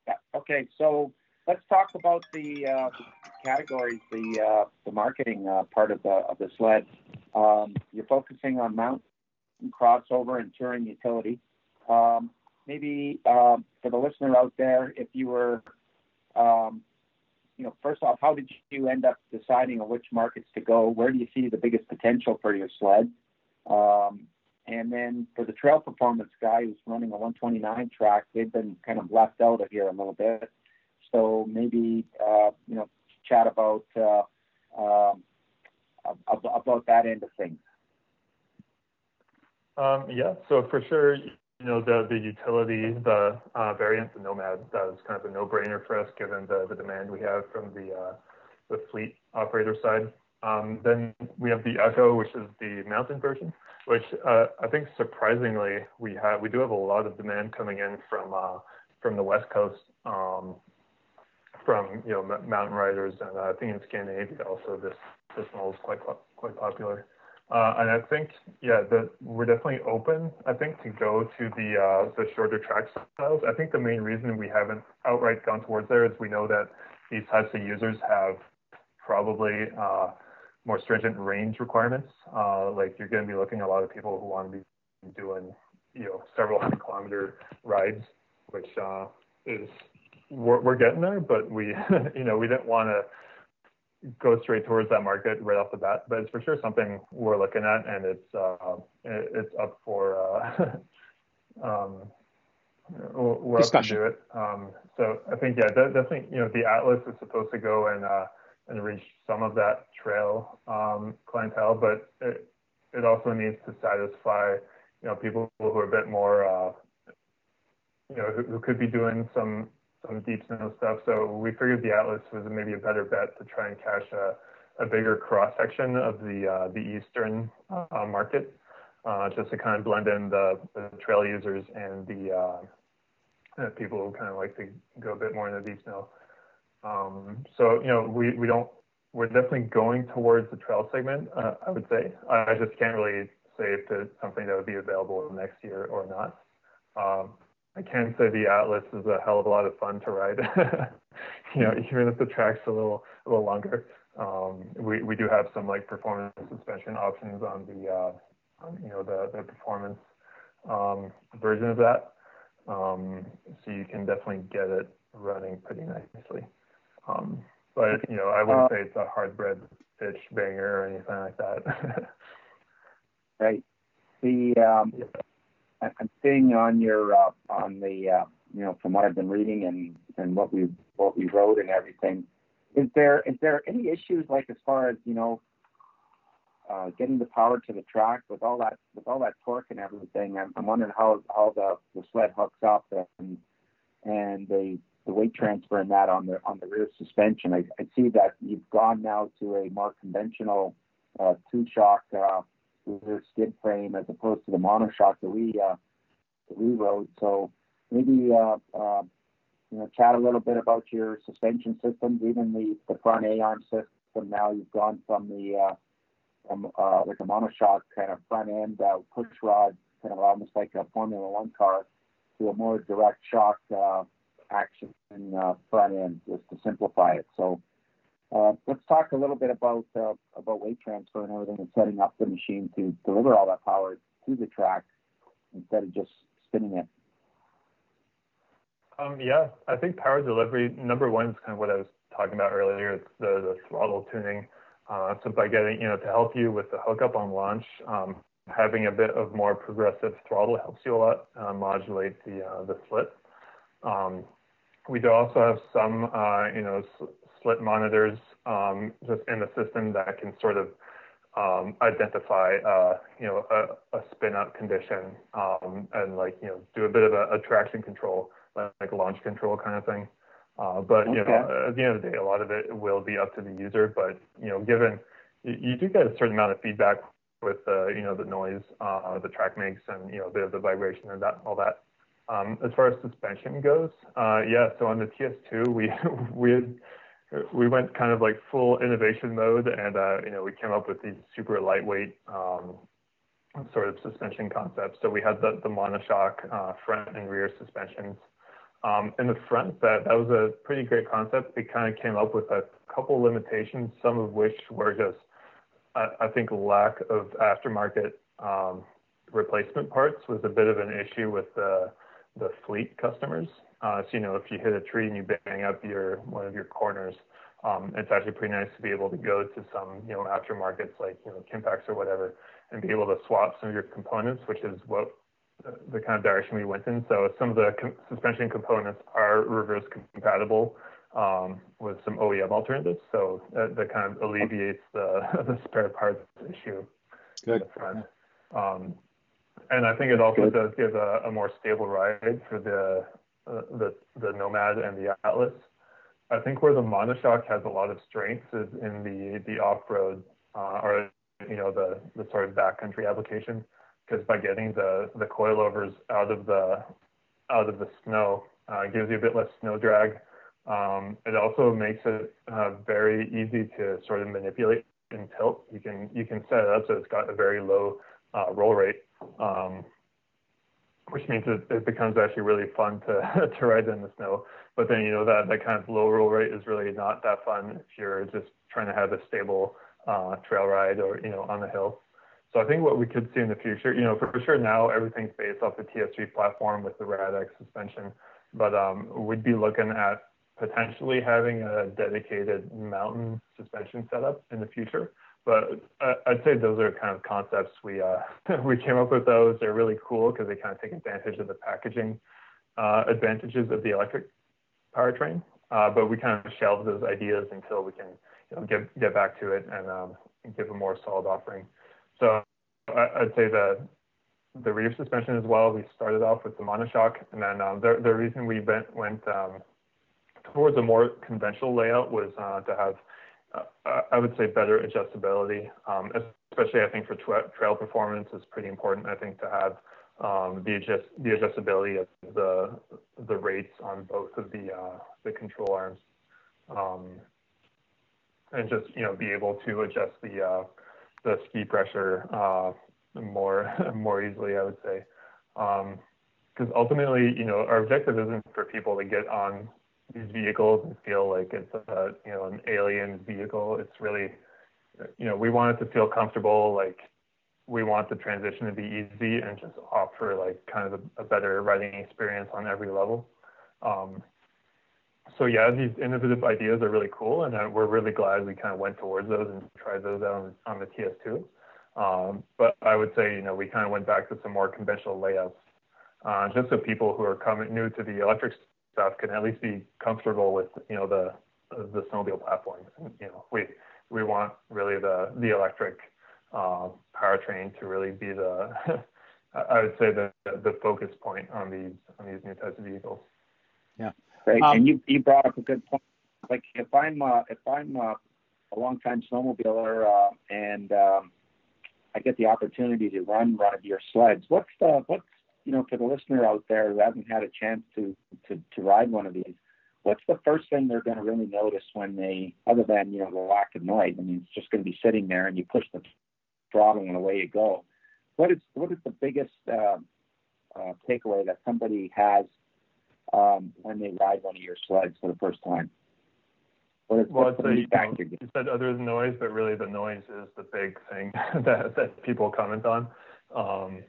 Yeah. Okay, so let's talk about the, uh, categories, the uh, the marketing uh, part of the of the sled. Um, you're focusing on mountain crossover and touring utility. Um, maybe uh, for the listener out there, if you were, um, you know, first off, how did you end up deciding on which markets to go? Where do you see the biggest potential for your sled? Um, and then for the trail performance guy who's running a 129 track, they've been kind of left out of here a little bit. So maybe uh, you know chat about uh, um, about that end of things. Um, yeah, so for sure, you know the the utility, the uh, variant, the Nomad, that was kind of a no-brainer for us given the the demand we have from the uh, the fleet operator side. Um, then we have the Ekko, which is the mountain version which uh, I think surprisingly we have we do have a lot of demand coming in from uh, from the west coast, um, from you know mountain riders, and uh, I think in Scandinavia also this this model is quite quite popular. Uh, and I think yeah, that we're definitely open. I think to go to the uh, the shorter track styles. I think the main reason we haven't outright gone towards there is we know that these types of users have probably uh, more stringent range requirements. Uh, like you're going to be looking at a lot of people who want to be doing, you know, several hundred kilometer rides, which uh, is we're, we're getting there, but we, *laughs* you know, we didn't want to go straight towards that market right off the bat. But it's for sure something we're looking at, and it's uh, it's up for. Uh, *laughs* um, we're Discussion. up to do it. Um, so I think yeah, definitely you know the Atlas is supposed to go and uh, and reach some of that trail um, clientele, but it, it also needs to satisfy, you know, people who are a bit more, uh, you know, who, who, could be doing some some deep snow stuff. So we figured the Atlas was maybe a better bet to try and catch a, a bigger cross section of the uh, the eastern uh, market, uh, just to kind of blend in the, the trail users and the uh, people who kind of like to go a bit more into deep snow. Um, so, you know, we, we don't, we're definitely going towards the trail segment, uh, I would say. I just can't really say if it's something that would be available next year or not. Um, I can say the Atlas is a hell of a lot of fun to ride. *laughs* you know, even if the track's a little a little longer. Um, we we do have some like performance suspension options on the uh, on, you know the the performance um, version of that. Um, so you can definitely get it running pretty nicely. Um, but you know, I wouldn't uh, say it's a hard bread pitch banger or anything like that. *laughs* right. The um, yeah. I'm seeing on your uh, on the uh, you know from what I've been reading and and what we what we wrote and everything. Is there is there any issues like as far as you know uh, getting the power to the track with all that with all that torque and everything? I'm, I'm wondering how how the, the sled hooks up and and the the weight transfer in that on the on the rear suspension. I, I see that you've gone now to a more conventional uh, two shock uh, rear skid frame as opposed to the monoshock that we uh, that we rode. So maybe uh, uh, you know chat a little bit about your suspension systems, even the the front A arm system. Now you've gone from the uh, from uh, like a monoshock kind of front end uh, push rod, kind of almost like a Formula One car, to a more direct shock. Uh, action uh, front end just to simplify it. So let's talk a little bit about uh, about weight transfer and everything and setting up the machine to deliver all that power to the track instead of just spinning it. Um, yeah, I think power delivery number one is kind of what I was talking about earlier. It's the, throttle tuning. Uh, so by getting you know to help you with the hookup on launch, um, having a bit of more progressive throttle helps you a lot uh, modulate the uh, the split. Um, we do also have some, uh, you know, slit monitors um, just in the system that can sort of um, identify, uh, you know, a, a spin up condition um, and like, you know, do a bit of a, a traction control, like, like, a launch control kind of thing. Uh, but, you know, at the end of the day, a lot of it will be up to the user. But, you know, given you, you do get a certain amount of feedback with, uh, you know, the noise uh, the track makes and, you know, a bit of the vibration and that, all that. Um, as far as suspension goes, uh, yeah, so on the TS2, we *laughs* we had, we went kind of like full innovation mode, and uh, you know we came up with these super lightweight um, sort of suspension concepts. So we had the the monoshock uh, front and rear suspensions, Um, in the front, that that was a pretty great concept. It kind of came up with a couple limitations, some of which were just, I, I think, lack of aftermarket um, replacement parts was a bit of an issue with the the fleet customers. Uh, so you know, if you hit a tree and you bang up your one of your corners, um, it's actually pretty nice to be able to go to some you know aftermarkets like you know Kimpex or whatever, and be able to swap some of your components, which is what the kind of direction we went in. So some of the com- suspension components are reverse compatible um, with some OEM alternatives. So that, that kind of alleviates the, *laughs* the spare parts issue Good. in the front. Um, and I think it also Good. does give a, a, more stable ride for the, uh, the the Nomad and the Atlas. I think where the monoshock has a lot of strengths is in the the off-road uh, or you know the the sort of backcountry application because by getting the the coilovers out of the out of the snow uh, gives you a bit less snow drag. Um, it also makes it uh, very easy to sort of manipulate and tilt. You can you can set it up so it's got a very low uh, roll rate, um, which means it, it becomes actually really fun to *laughs* to ride in the snow. But then you know that that kind of low roll rate is really not that fun if you're just trying to have a stable uh, trail ride or you know on the hill. So I think what we could see in the future, you know, for sure now everything's based off the TS3 platform with the RADX suspension, but um, we'd be looking at potentially having a dedicated mountain suspension setup in the future. But I'd say those are kind of concepts we uh, *laughs* we came up with. Those they're really cool because they kind of take advantage of the packaging uh, advantages of the electric powertrain. Uh, but we kind of shelved those ideas until we can you know, get get back to it and um, give a more solid offering. So I'd say the the rear suspension as well. We started off with the monoshock, and then um, the the reason we went went um, towards a more conventional layout was uh, to have I would say better adjustability, um, especially I think for tra- trail performance is pretty important. I think to have um, the adjust the adjustability of the the rates on both of the uh, the control arms, um, and just you know be able to adjust the uh, the ski pressure uh, more *laughs* more easily, I would say. Because um, ultimately, you know, our objective isn't for people to get on these vehicles and feel like it's a you know an alien vehicle. It's really, you know, we want it to feel comfortable. Like we want the transition to be easy and just offer like kind of a, a better riding experience on every level. Um, so yeah, these innovative ideas are really cool, and uh, we're really glad we kind of went towards those and tried those out on, on the TS2. Um, but I would say, you know, we kind of went back to some more conventional layouts, uh, just so people who are coming new to the electric stuff can at least be comfortable with, you know, the the snowmobile platform. And, you know, we we want really the the electric uh, powertrain to really be the *laughs* I would say the the focus point on these on these new types of vehicles. Yeah. Great. Um, and you, you brought up a good point. Like if I'm uh, if I'm uh, a longtime snowmobiler uh, and um, I get the opportunity to run one of your sleds, what's the what's you know for the listener out there who hasn't had a chance to to, to ride one of these, what's the first thing they're going to really notice when they, other than you know the lack of noise? I mean, it's just going to be sitting there and you push the throttle and away you go. What is what is the biggest uh, uh, takeaway that somebody has um, when they ride one of your sleds for the first time? What is, well, it's the know, you said other than noise, but really the noise is the big thing *laughs* that, that people comment on. Um,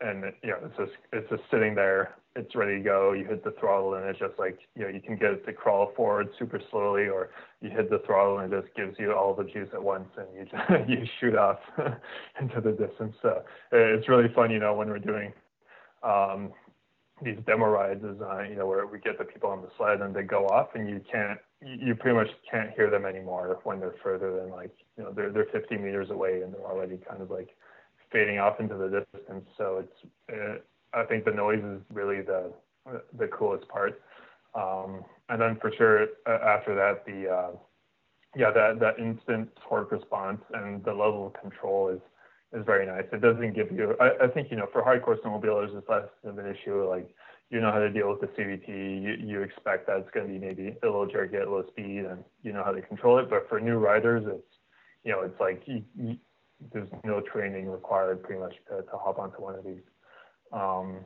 and you know, it's just it's just sitting there. It's ready to go. You hit the throttle, and it's just like you know, you can get it to crawl forward super slowly, or you hit the throttle, and it just gives you all the juice at once, and you just, *laughs* you shoot off *laughs* into the distance. So it's really fun, you know, when we're doing um, these demo rides is uh, you know where we get the people on the sled and they go off and you can't you pretty much can't hear them anymore when they're further than like you know they're they're 50 meters away and they're already kind of like fading off into the distance so it's uh, I think the noise is really the the coolest part um, and then for sure after that the uh, yeah that that instant torque response and the level of control is is very nice. It doesn't give you, I, I think, you know, for hardcore snowmobilers, it's less of an issue. Like, you know how to deal with the CVT. You, you expect that it's going to be maybe a little jerky at low speed and you know how to control it. But for new riders, it's, you know, it's like you, there's no training required pretty much to, to hop onto one of these. Um,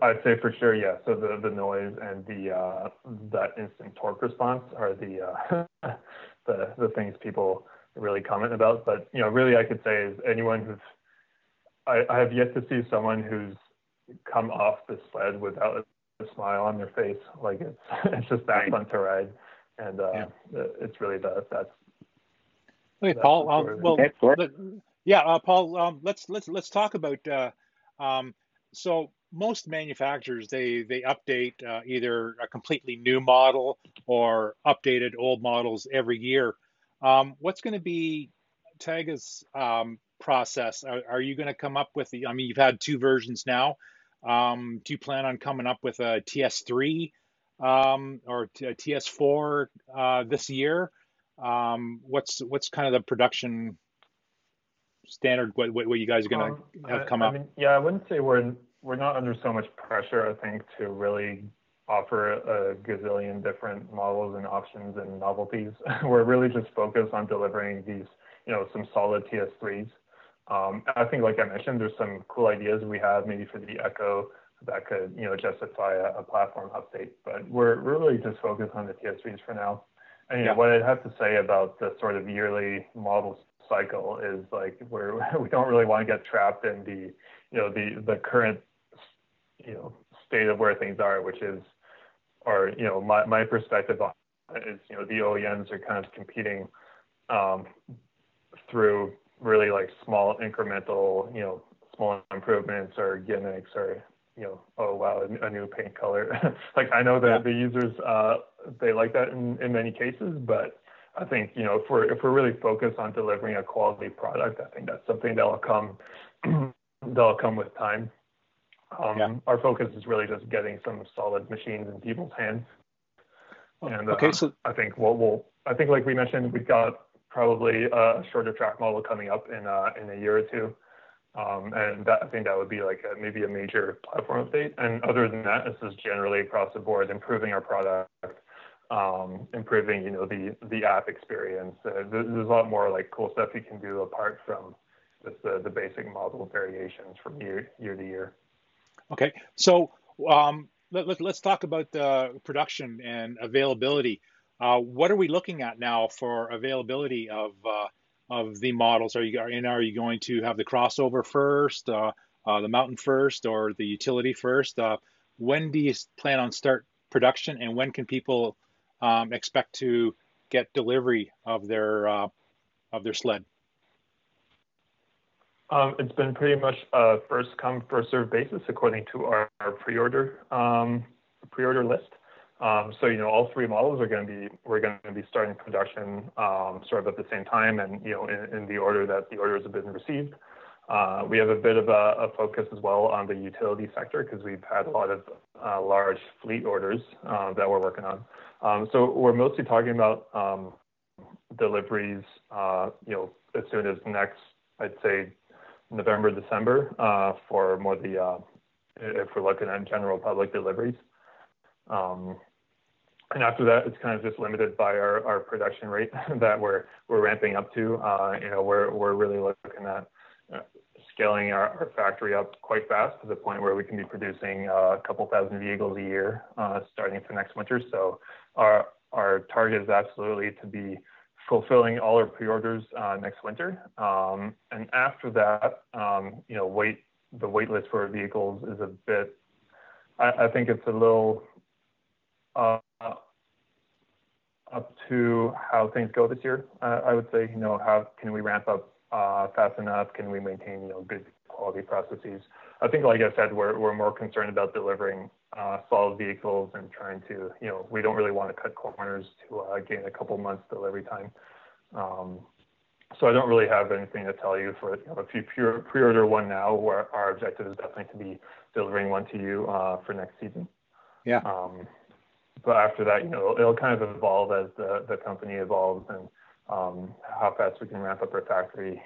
I'd say for sure, yeah. So the, the noise and the uh, that instant torque response are the uh, *laughs* the the things people really comment about. But you know, really, I could say is anyone who's I, I have yet to see someone who's come off the sled without a smile on their face. Like it's *laughs* it's just that fun to ride, and uh, yeah. it's really that that's. Okay, Paul. Um, well, let, yeah, uh, Paul. Um, let's let's let's talk about. Uh, um, so most manufacturers they they update uh, either a completely new model or updated old models every year. Um, what's going to be Taiga's um, process? Are, are you going to come up with the? I mean, you've had two versions now. Um, do you plan on coming up with a TS3 um, or a TS4 uh, this year? Um, what's what's kind of the production standard? What what, what you guys are going to um, have come I, up? I mean, yeah, I wouldn't say we're we're not under so much pressure. I think to really offer a gazillion different models and options and novelties. *laughs* we're really just focused on delivering these, you know, some solid TS3s um, I think, like I mentioned, there's some cool ideas we have maybe for the Ekko that could, you know, justify a, a platform update. But we're, we're really just focused on the TS3s for now. You yeah. what I'd have to say about the sort of yearly model cycle is like we're *laughs* we don't really want to get trapped in the, you know, the the current, you know, state of where things are, which is, or you know, my my perspective on is, you know, the OEMs are kind of competing um, through really like small incremental, you know, small improvements or gimmicks or you know, oh wow, a new paint color. *laughs* like I know that yeah. the users uh, they like that in, in many cases, but I think you know if we're if we're really focused on delivering a quality product, I think that's something that'll come *clears throat* that'll come with time. Um, yeah. Our focus is really just getting some solid machines in people's hands. And okay, uh, so I think we'll, we'll I think like we mentioned, we've got probably a shorter track model coming up in uh, in a year or two. Um, and that, I think that would be like a, maybe a major platform update. And other than that, this is generally across the board improving our product, um, improving you know the the app experience. Uh, there's, a lot more like cool stuff you can do apart from just the, the basic model variations from year year to year. Okay, so um, let, let, us talk about production and availability. Uh, what are we looking at now for availability of uh, of the models? Are you and are you going to have the crossover first, uh, uh the mountain first, or the utility first? Uh, when do you plan on start production, and when can people um, expect to get delivery of their uh, of their sled? Um, it's been pretty much a first come first serve basis according to our, our pre-order um, pre-order list. Um, so you know, all three models are going to be we're going to be starting production um, sort of at the same time, and you know, in, in the order that the orders have been received. Uh, we have a bit of a, a, focus as well on the utility sector because we've had a lot of uh, large fleet orders uh, that we're working on. Um, so we're mostly talking about um, deliveries, uh, you know, as soon as next, I'd say November, December uh, for more the uh, if we're looking at general public deliveries. Um, and after that, it's kind of just limited by our, our production rate *laughs* that we're we're ramping up to. You know, we're we're really looking at scaling our, our, factory up quite fast to the point where we can be producing uh, a couple thousand vehicles a year uh, starting for next winter. So our our target is absolutely to be fulfilling all our pre-orders uh, next winter. Um, and after that, um, you know, wait the wait list for vehicles is a bit. I, I think it's a little uh, up to how things go this year. Uh, I would say, you know, how can we ramp up fast enough? Can we maintain, you know, good quality processes? I think, like I said, we're we're more concerned about delivering uh, solid vehicles and trying to, you know, we don't really want to cut corners to uh, gain a couple months delivery time. Um, so I don't really have anything to tell you for you know, if you pre-order one now, where our objective is definitely to be delivering one to you uh, for next season. Yeah. Um, but after that, you know, it'll kind of evolve as the, the company evolves and how fast we can ramp up our factory.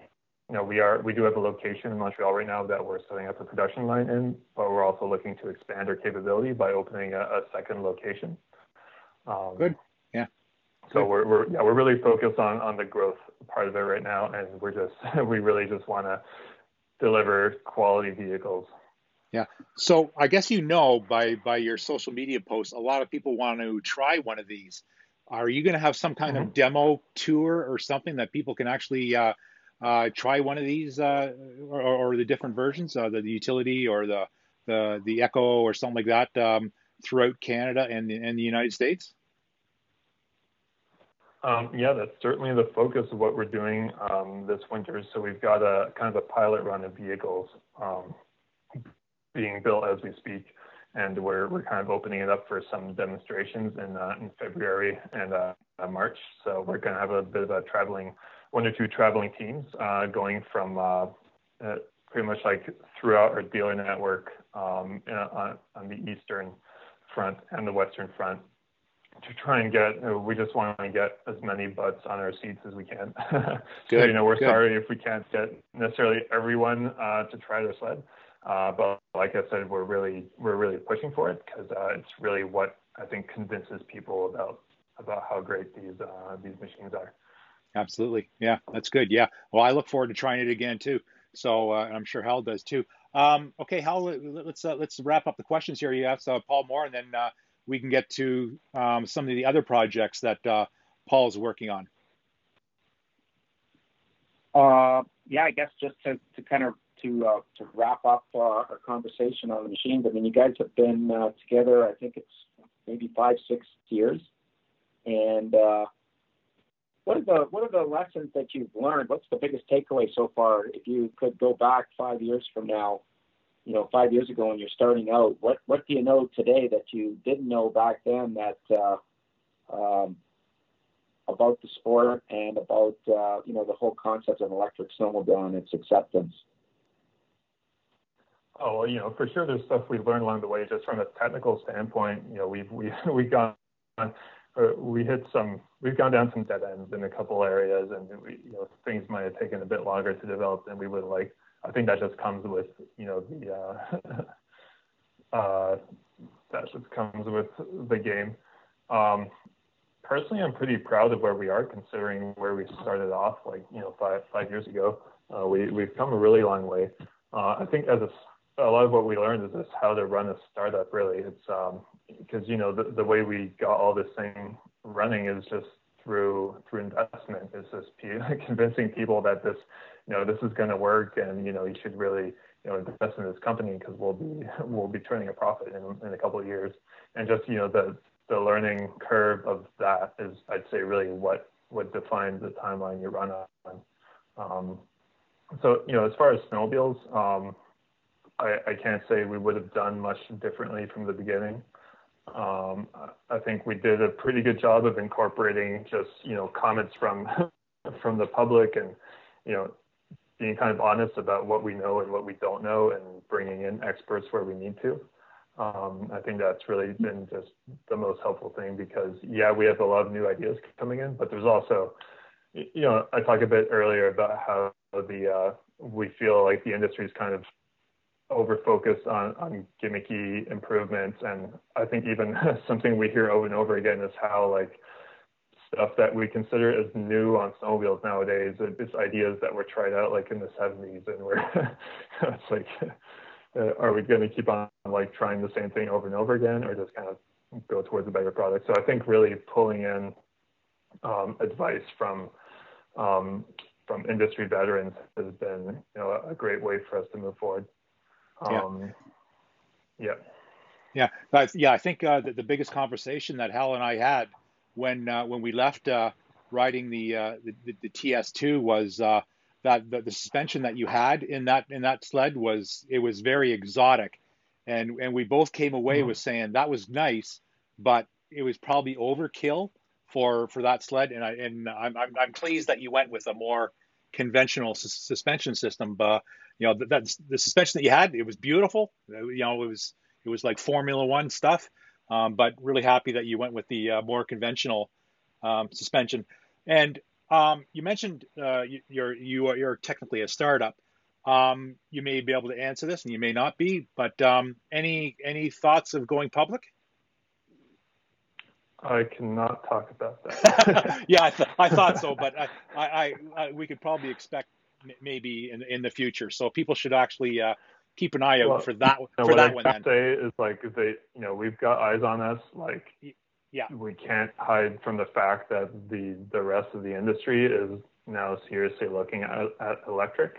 You know, we are we do have a location in Montreal right now that we're setting up a production line in, but we're also looking to expand our capability by opening a, second location. Um, Good. Yeah. So we're, we're yeah we're really focused on on the growth part of it right now, and we're just *laughs* we really just want to deliver quality vehicles Yeah. So I guess you know by by your social media posts, a lot of people want to try one of these. Are you going to have some kind mm-hmm. of demo tour or something that people can actually uh, uh, try one of these uh, or, or, the different versions, uh, the, the, utility or the the the Ekko or something like that um, throughout Canada and and the United States? Um, yeah, that's certainly the focus of what we're doing um, this winter. So we've got a kind of a pilot run of vehicles um, being built as we speak, and we're we're kind of opening it up for some demonstrations in uh, in February and uh, March. So we're going to have a bit of a traveling, one or two traveling teams uh, going from uh, uh, pretty much like throughout our dealer network um, on, on the eastern front and the western front to try and get we just want to get as many butts on our seats as we can. *laughs* so, you know, we're good. sorry if we can't get necessarily everyone uh, to try their sled. Uh, but like I said, we're really we're really pushing for it because uh, it's really what I think convinces people about about how great these uh, these machines are. Absolutely, yeah, that's good. Yeah, well, I look forward to trying it again too. So uh, I'm sure Hal does too. Um, okay, Hal, let's uh, let's wrap up the questions here. You asked uh, Paul Moore, and then we can get to um, some of the other projects that uh Paul's working on. yeah, I guess just to, to kind of to uh, to wrap up uh, our conversation on the machines. I mean, you guys have been uh, together. I think it's maybe five, six years. And uh, what are the what are the lessons that you've learned? What's the biggest takeaway so far? If you could go back five years from now, you know, five years ago when you're starting out, what what do you know today that you didn't know back then that uh, um, about the sport and about uh, you know the whole concept of electric snowmobile and its acceptance? Oh, well, you know, for sure, there's stuff we've learned along the way. Just from a technical standpoint, you know, we've we *laughs* we've gone uh, we hit some we've gone down some dead ends in a couple areas, and we, you know, things might have taken a bit longer to develop than we would like. I think that just comes with you know the uh, *laughs* uh, that just comes with the game. Um, personally, I'm pretty proud of where we are considering where we started off, like you know five five years ago. Uh, we we've come a really long way. Uh, I think as a a lot of what we learned is just how to run a startup. Really, it's um, because you know the, the way we got all this thing running is just through through investment. It's just *laughs* convincing people that this you know this is going to work, and you know you should really you know invest in this company because we'll be *laughs* we'll be turning a profit in in a couple of years. And just you know the the learning curve of that is I'd say really what what defines the timeline you run on. Um, so you know as far as snowmobiles. Um, I, I can't say we would have done much differently from the beginning. Um, I think we did a pretty good job of incorporating just you know comments from *laughs* from the public and you know being kind of honest about what we know and what we don't know and bringing in experts where we need to. Um, I think that's really been just the most helpful thing because yeah, we have a lot of new ideas coming in, but there's also, you know, I talked a bit earlier about how the uh, we feel like the industry is kind of over on, on gimmicky improvements. And I think even *laughs* something we hear over and over again is how like stuff that we consider as new on snowmobiles nowadays, it's ideas that were tried out like in the 70s and we're, *laughs* it's like, uh, are we going to keep on like trying the same thing over and over again or just kind of go towards a better product? So I think really pulling in um, advice from um, from industry veterans has been you know a great way for us to move forward. Um, yeah. Yeah. Yeah. yeah. I think uh, the, the, biggest conversation that Hal and I had when uh, when we left uh, riding the, uh, the, the TS2 was uh, that the, the, suspension that you had in that in that sled was it was very exotic, and and we both came away mm-hmm. with saying that was nice, but it was probably overkill for for that sled. And I and I'm I'm, I'm pleased that you went with a more conventional su- suspension system. But you know, that, the suspension that you had, it was beautiful. You know, it was it was like Formula One stuff. Um, but really happy that you went with the uh, more conventional um, suspension. And um, you mentioned uh, you're you are you're technically a startup. Um, you may be able to answer this, and you may not be. But um, any any thoughts of going public? I cannot talk about that. *laughs* yeah, I, th- I, thought so, but I, I, I, we could probably expect maybe in in the future. So people should actually uh, keep an eye out Well, for that for what that I one. can Then. say is like they, you know, we've got eyes on us. Like, Yeah. we can't hide from the fact that the the rest of the industry is now seriously looking at, at electric.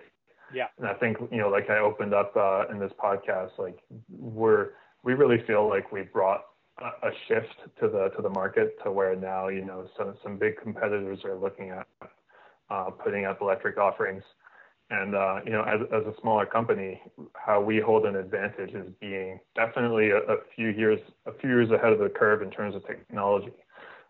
Yeah. And I think you know, like I opened up uh, in this podcast, like we're we really feel like we brought a, a shift to the to the market to where now you know some some big competitors are looking at uh, putting up electric offerings. And uh, you know, as, as a smaller company, how we hold an advantage is being definitely a, a few years a few years ahead of the curve in terms of technology.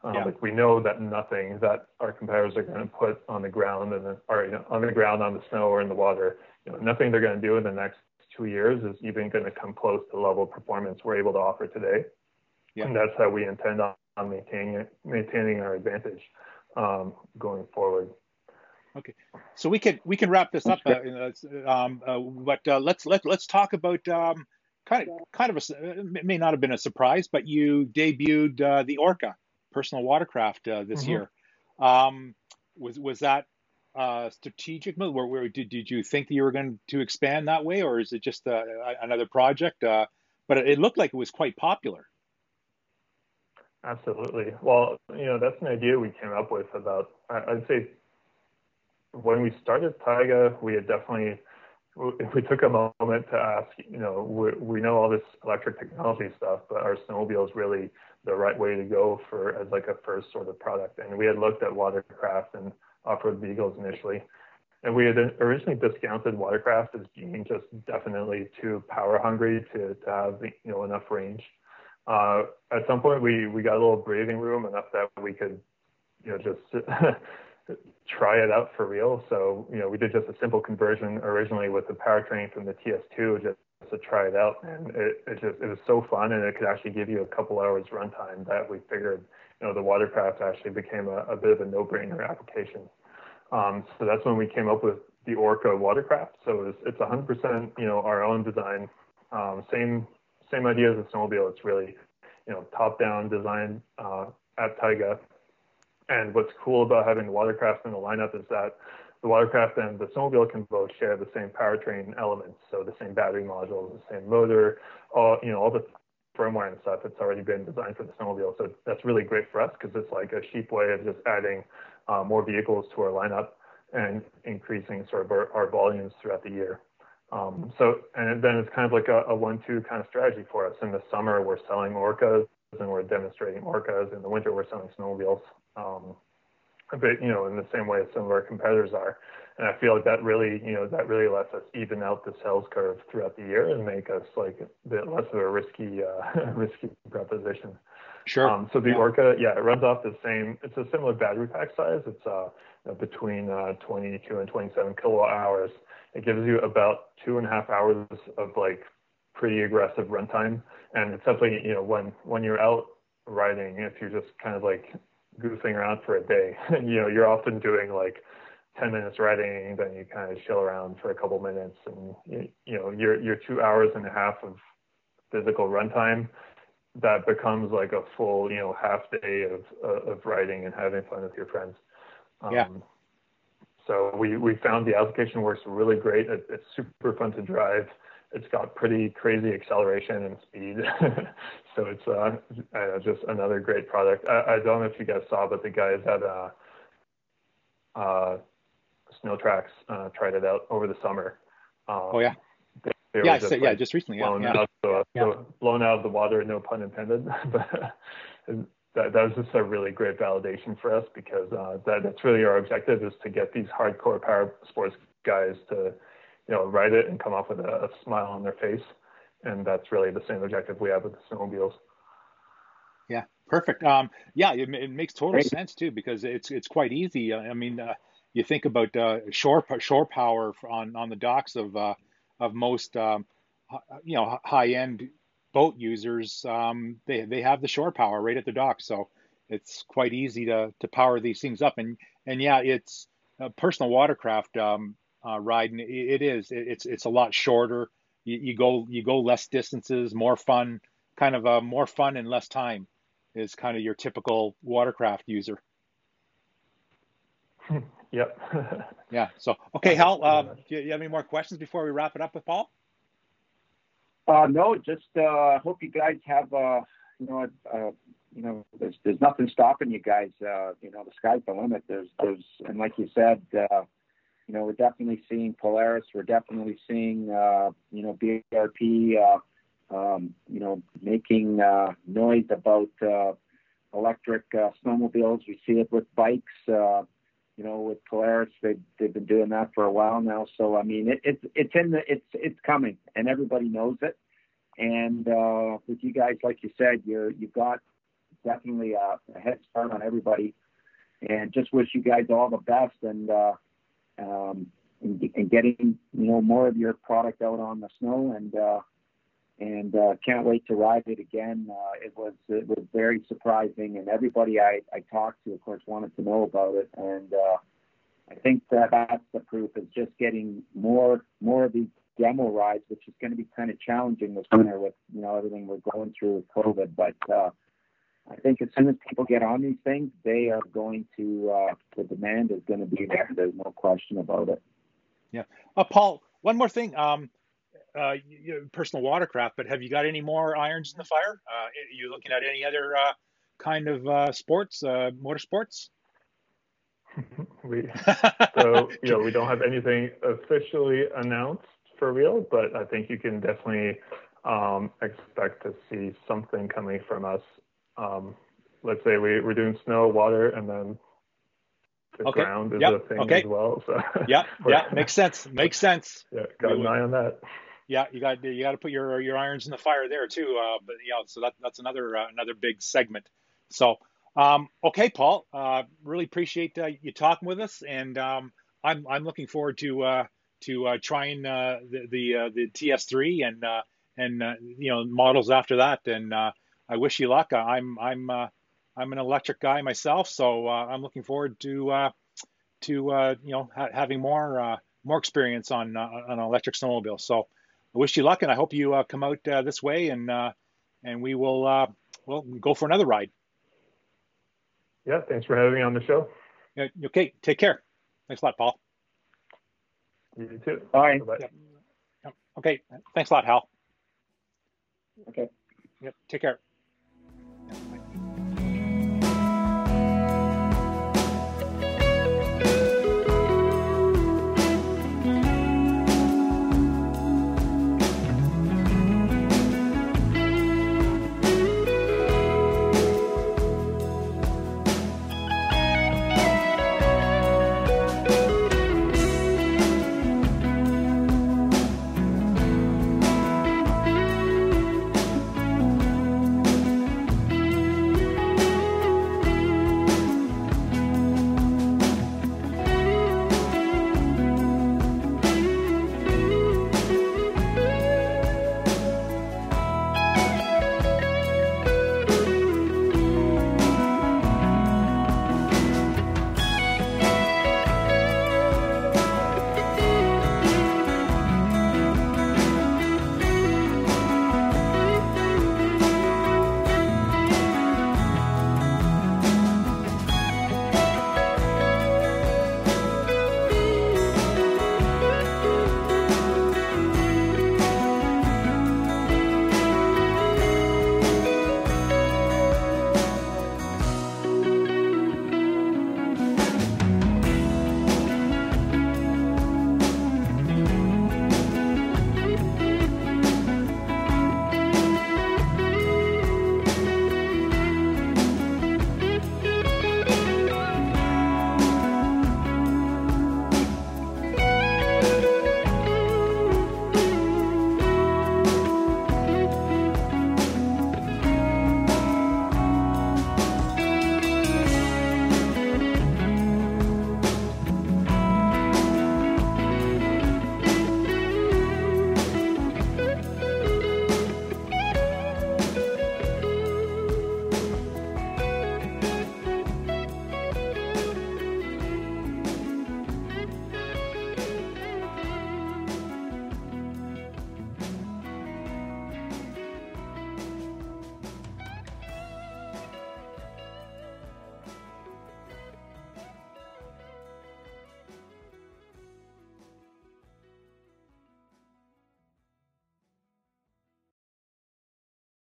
Uh, Yeah. Like we know that nothing that our competitors are going to put on the ground and then, or you know, on the ground, on the snow, or in the water, you know, nothing they're going to do in the next two years is even going to come close to the level of performance we're able to offer today. Yeah. And that's how we intend on, on maintaining maintaining our advantage um, going forward. Okay, so we can we can wrap this up. Uh, uh, um, uh, but uh, let's let let's talk about um, kind of kind of a s- it may not have been a surprise, but you debuted uh, the Orca personal watercraft uh, this Mhm. year. Um, was was that uh, strategic move? Where, where did did you think that you were going to expand that way, or is it just uh, another project? Uh, but it looked like it was quite popular. Absolutely. Well, you know, that's an idea we came up with about, I'd say when we started Taiga, we had definitely, if we took a moment to ask, you know, we, we know all this electric technology stuff, but are snowmobiles really the right way to go for as like a first sort of product? And we had looked at watercraft and off-road vehicles initially. And we had originally discounted watercraft as being just definitely too power hungry to, to have, you know, enough range uh, at some point we, we got a little breathing room enough that we could, you know, just *laughs* try it out for real. So, you know, we did just a simple conversion originally with the powertrain from the TS2 just to try it out. And it, it just, it was so fun and it could actually give you a couple hours runtime that we figured, you know, the watercraft actually became a, a bit of a no-brainer application. Um, so that's when we came up with the Orca watercraft. So it's, it's 100%, you know, our own design, um, same same idea as a snowmobile. It's really, you know, top-down design uh, at Taiga. And what's cool about having the watercraft in the lineup is that the watercraft and the snowmobile can both share the same powertrain elements, so the same battery modules, the same motor, all you know, all the firmware and stuff. It's already been designed for the snowmobile, so that's really great for us because it's like a cheap way of just adding uh, more vehicles to our lineup and increasing sort of our, our volumes throughout the year. Um, so, and then it's kind of like a, a one-two kind of strategy for us. In the summer, we're selling Orcas and we're demonstrating Orcas. In the winter, we're selling snowmobiles. Um, a bit, you know, in the same way as some of our competitors are. And I feel like that really, you know, that really lets us even out the sales curve throughout the year and make us like a bit less of a risky, uh, *laughs* risky proposition. Sure. Um, so the Yeah. Orca, yeah, it runs off the same. It's a similar battery pack size. It's uh, between uh, 22 and 27 kilowatt hours. It gives you about two and a half hours of like pretty aggressive runtime, and it's definitely you know when when you're out riding, if you're just kind of like goofing around for a day, *laughs* you know, you're often doing like 10 minutes writing, then you kind of chill around for a couple minutes, and you, you know, your your two hours and a half of physical runtime that becomes like a full, you know, half day of of writing and having fun with your friends. Um, Yeah. So we we found the application works really great. It, it's super fun to drive. It's got pretty crazy acceleration and speed. *laughs* so it's uh, uh, just another great product. I, I don't know if you guys saw, but the guys at uh, uh, Snow Tracks uh, tried it out over the summer. Um, Oh, yeah. They, they yeah. just, So, yeah. Just recently. Yeah. blown yeah. out the, Yeah. the- blown out of the water, no pun intended. *laughs* but that, that was just a really great validation for us because uh, that, that's really our objective is to get these hardcore power sports guys to, you know, ride it and come off with a, a smile on their face. And that's really the same objective we have with the snowmobiles. Yeah, perfect. Um, yeah, it, it makes total Great. sense too because it's it's quite easy. I mean, uh, you think about uh, shore shore power on on the docks of uh, of most um, you know high end boat users. Um, they they have the shore power right at the dock, so it's quite easy to to power these things up. And and yeah, it's a personal watercraft um, uh, ride, and it, it is. It, it's it's a lot shorter. You, you go you go less distances, more fun, kind of uh, more fun and less time is kind of your typical watercraft user. *laughs* Yep. *laughs* Yeah. So, okay, Hal, um, do you, you have any more questions before we wrap it up with Paul? Uh, no, just uh, hope you guys have uh, you know uh, you know there's there's nothing stopping you guys. Uh, you know the sky's the limit. There's there's and like you said, uh, you know we're definitely seeing Polaris. We're definitely seeing uh, you know BRP. Uh, um, you know making uh, noise about uh, electric uh, snowmobiles. We see it with bikes. Uh, you know, with Polaris, they've they've been doing that for a while now. So I mean, it, it's it's in the it's it's coming, and everybody knows it. And uh, with you guys, like you said, you're you've got definitely a, a head start on everybody. And just wish you guys all the best and uh, and, and getting you know more of your product out on the snow and uh, and uh, can't wait to ride it again. Uh, it was it was very surprising, and everybody I, I talked to, of course, wanted to know about it. And uh, I think that that's the proof is just getting more more of these demo rides, which is going to be kind of challenging this winter with you know everything we're going through with COVID. But uh, I think as soon as people get on these things, they are going to uh, the demand is going to be there. There's no question about it. Yeah, uh, Paul. One more thing. Um, uh, you know, personal watercraft, but have you got any more irons in the fire? Uh, are you looking at any other uh, kind of uh, sports, uh, motorsports? *laughs* we *laughs* so you know we don't have anything officially announced for real, but I think you can definitely um, expect to see something coming from us. Um, let's say we, we're doing snow, water, and then the okay. ground is yep. a thing okay. as well. So yeah, *laughs* yeah, makes sense. Makes sense. Yeah, got an eye on that yeah, you got you got to put your your irons in the fire there too. Uh, but yeah, so that that's another uh, another big segment. So um, okay, Paul, uh, really appreciate uh, you talking with us, and um, I'm I'm looking forward to uh, to uh, trying the the the TS3 and and you know models after that. And I wish you luck. I'm I'm I'm an electric guy myself, so I'm looking forward to to you know ha- having more more experience on on an electric snowmobile. So I wish you luck, and I hope you uh, come out uh, this way, and uh, and we will uh, well go for another ride. Yeah, thanks for having me on the show. Yeah, okay, take care. Thanks a lot, Paul. You too. Bye. Yep. Okay, thanks a lot, Hal. Okay. Yep. Take care.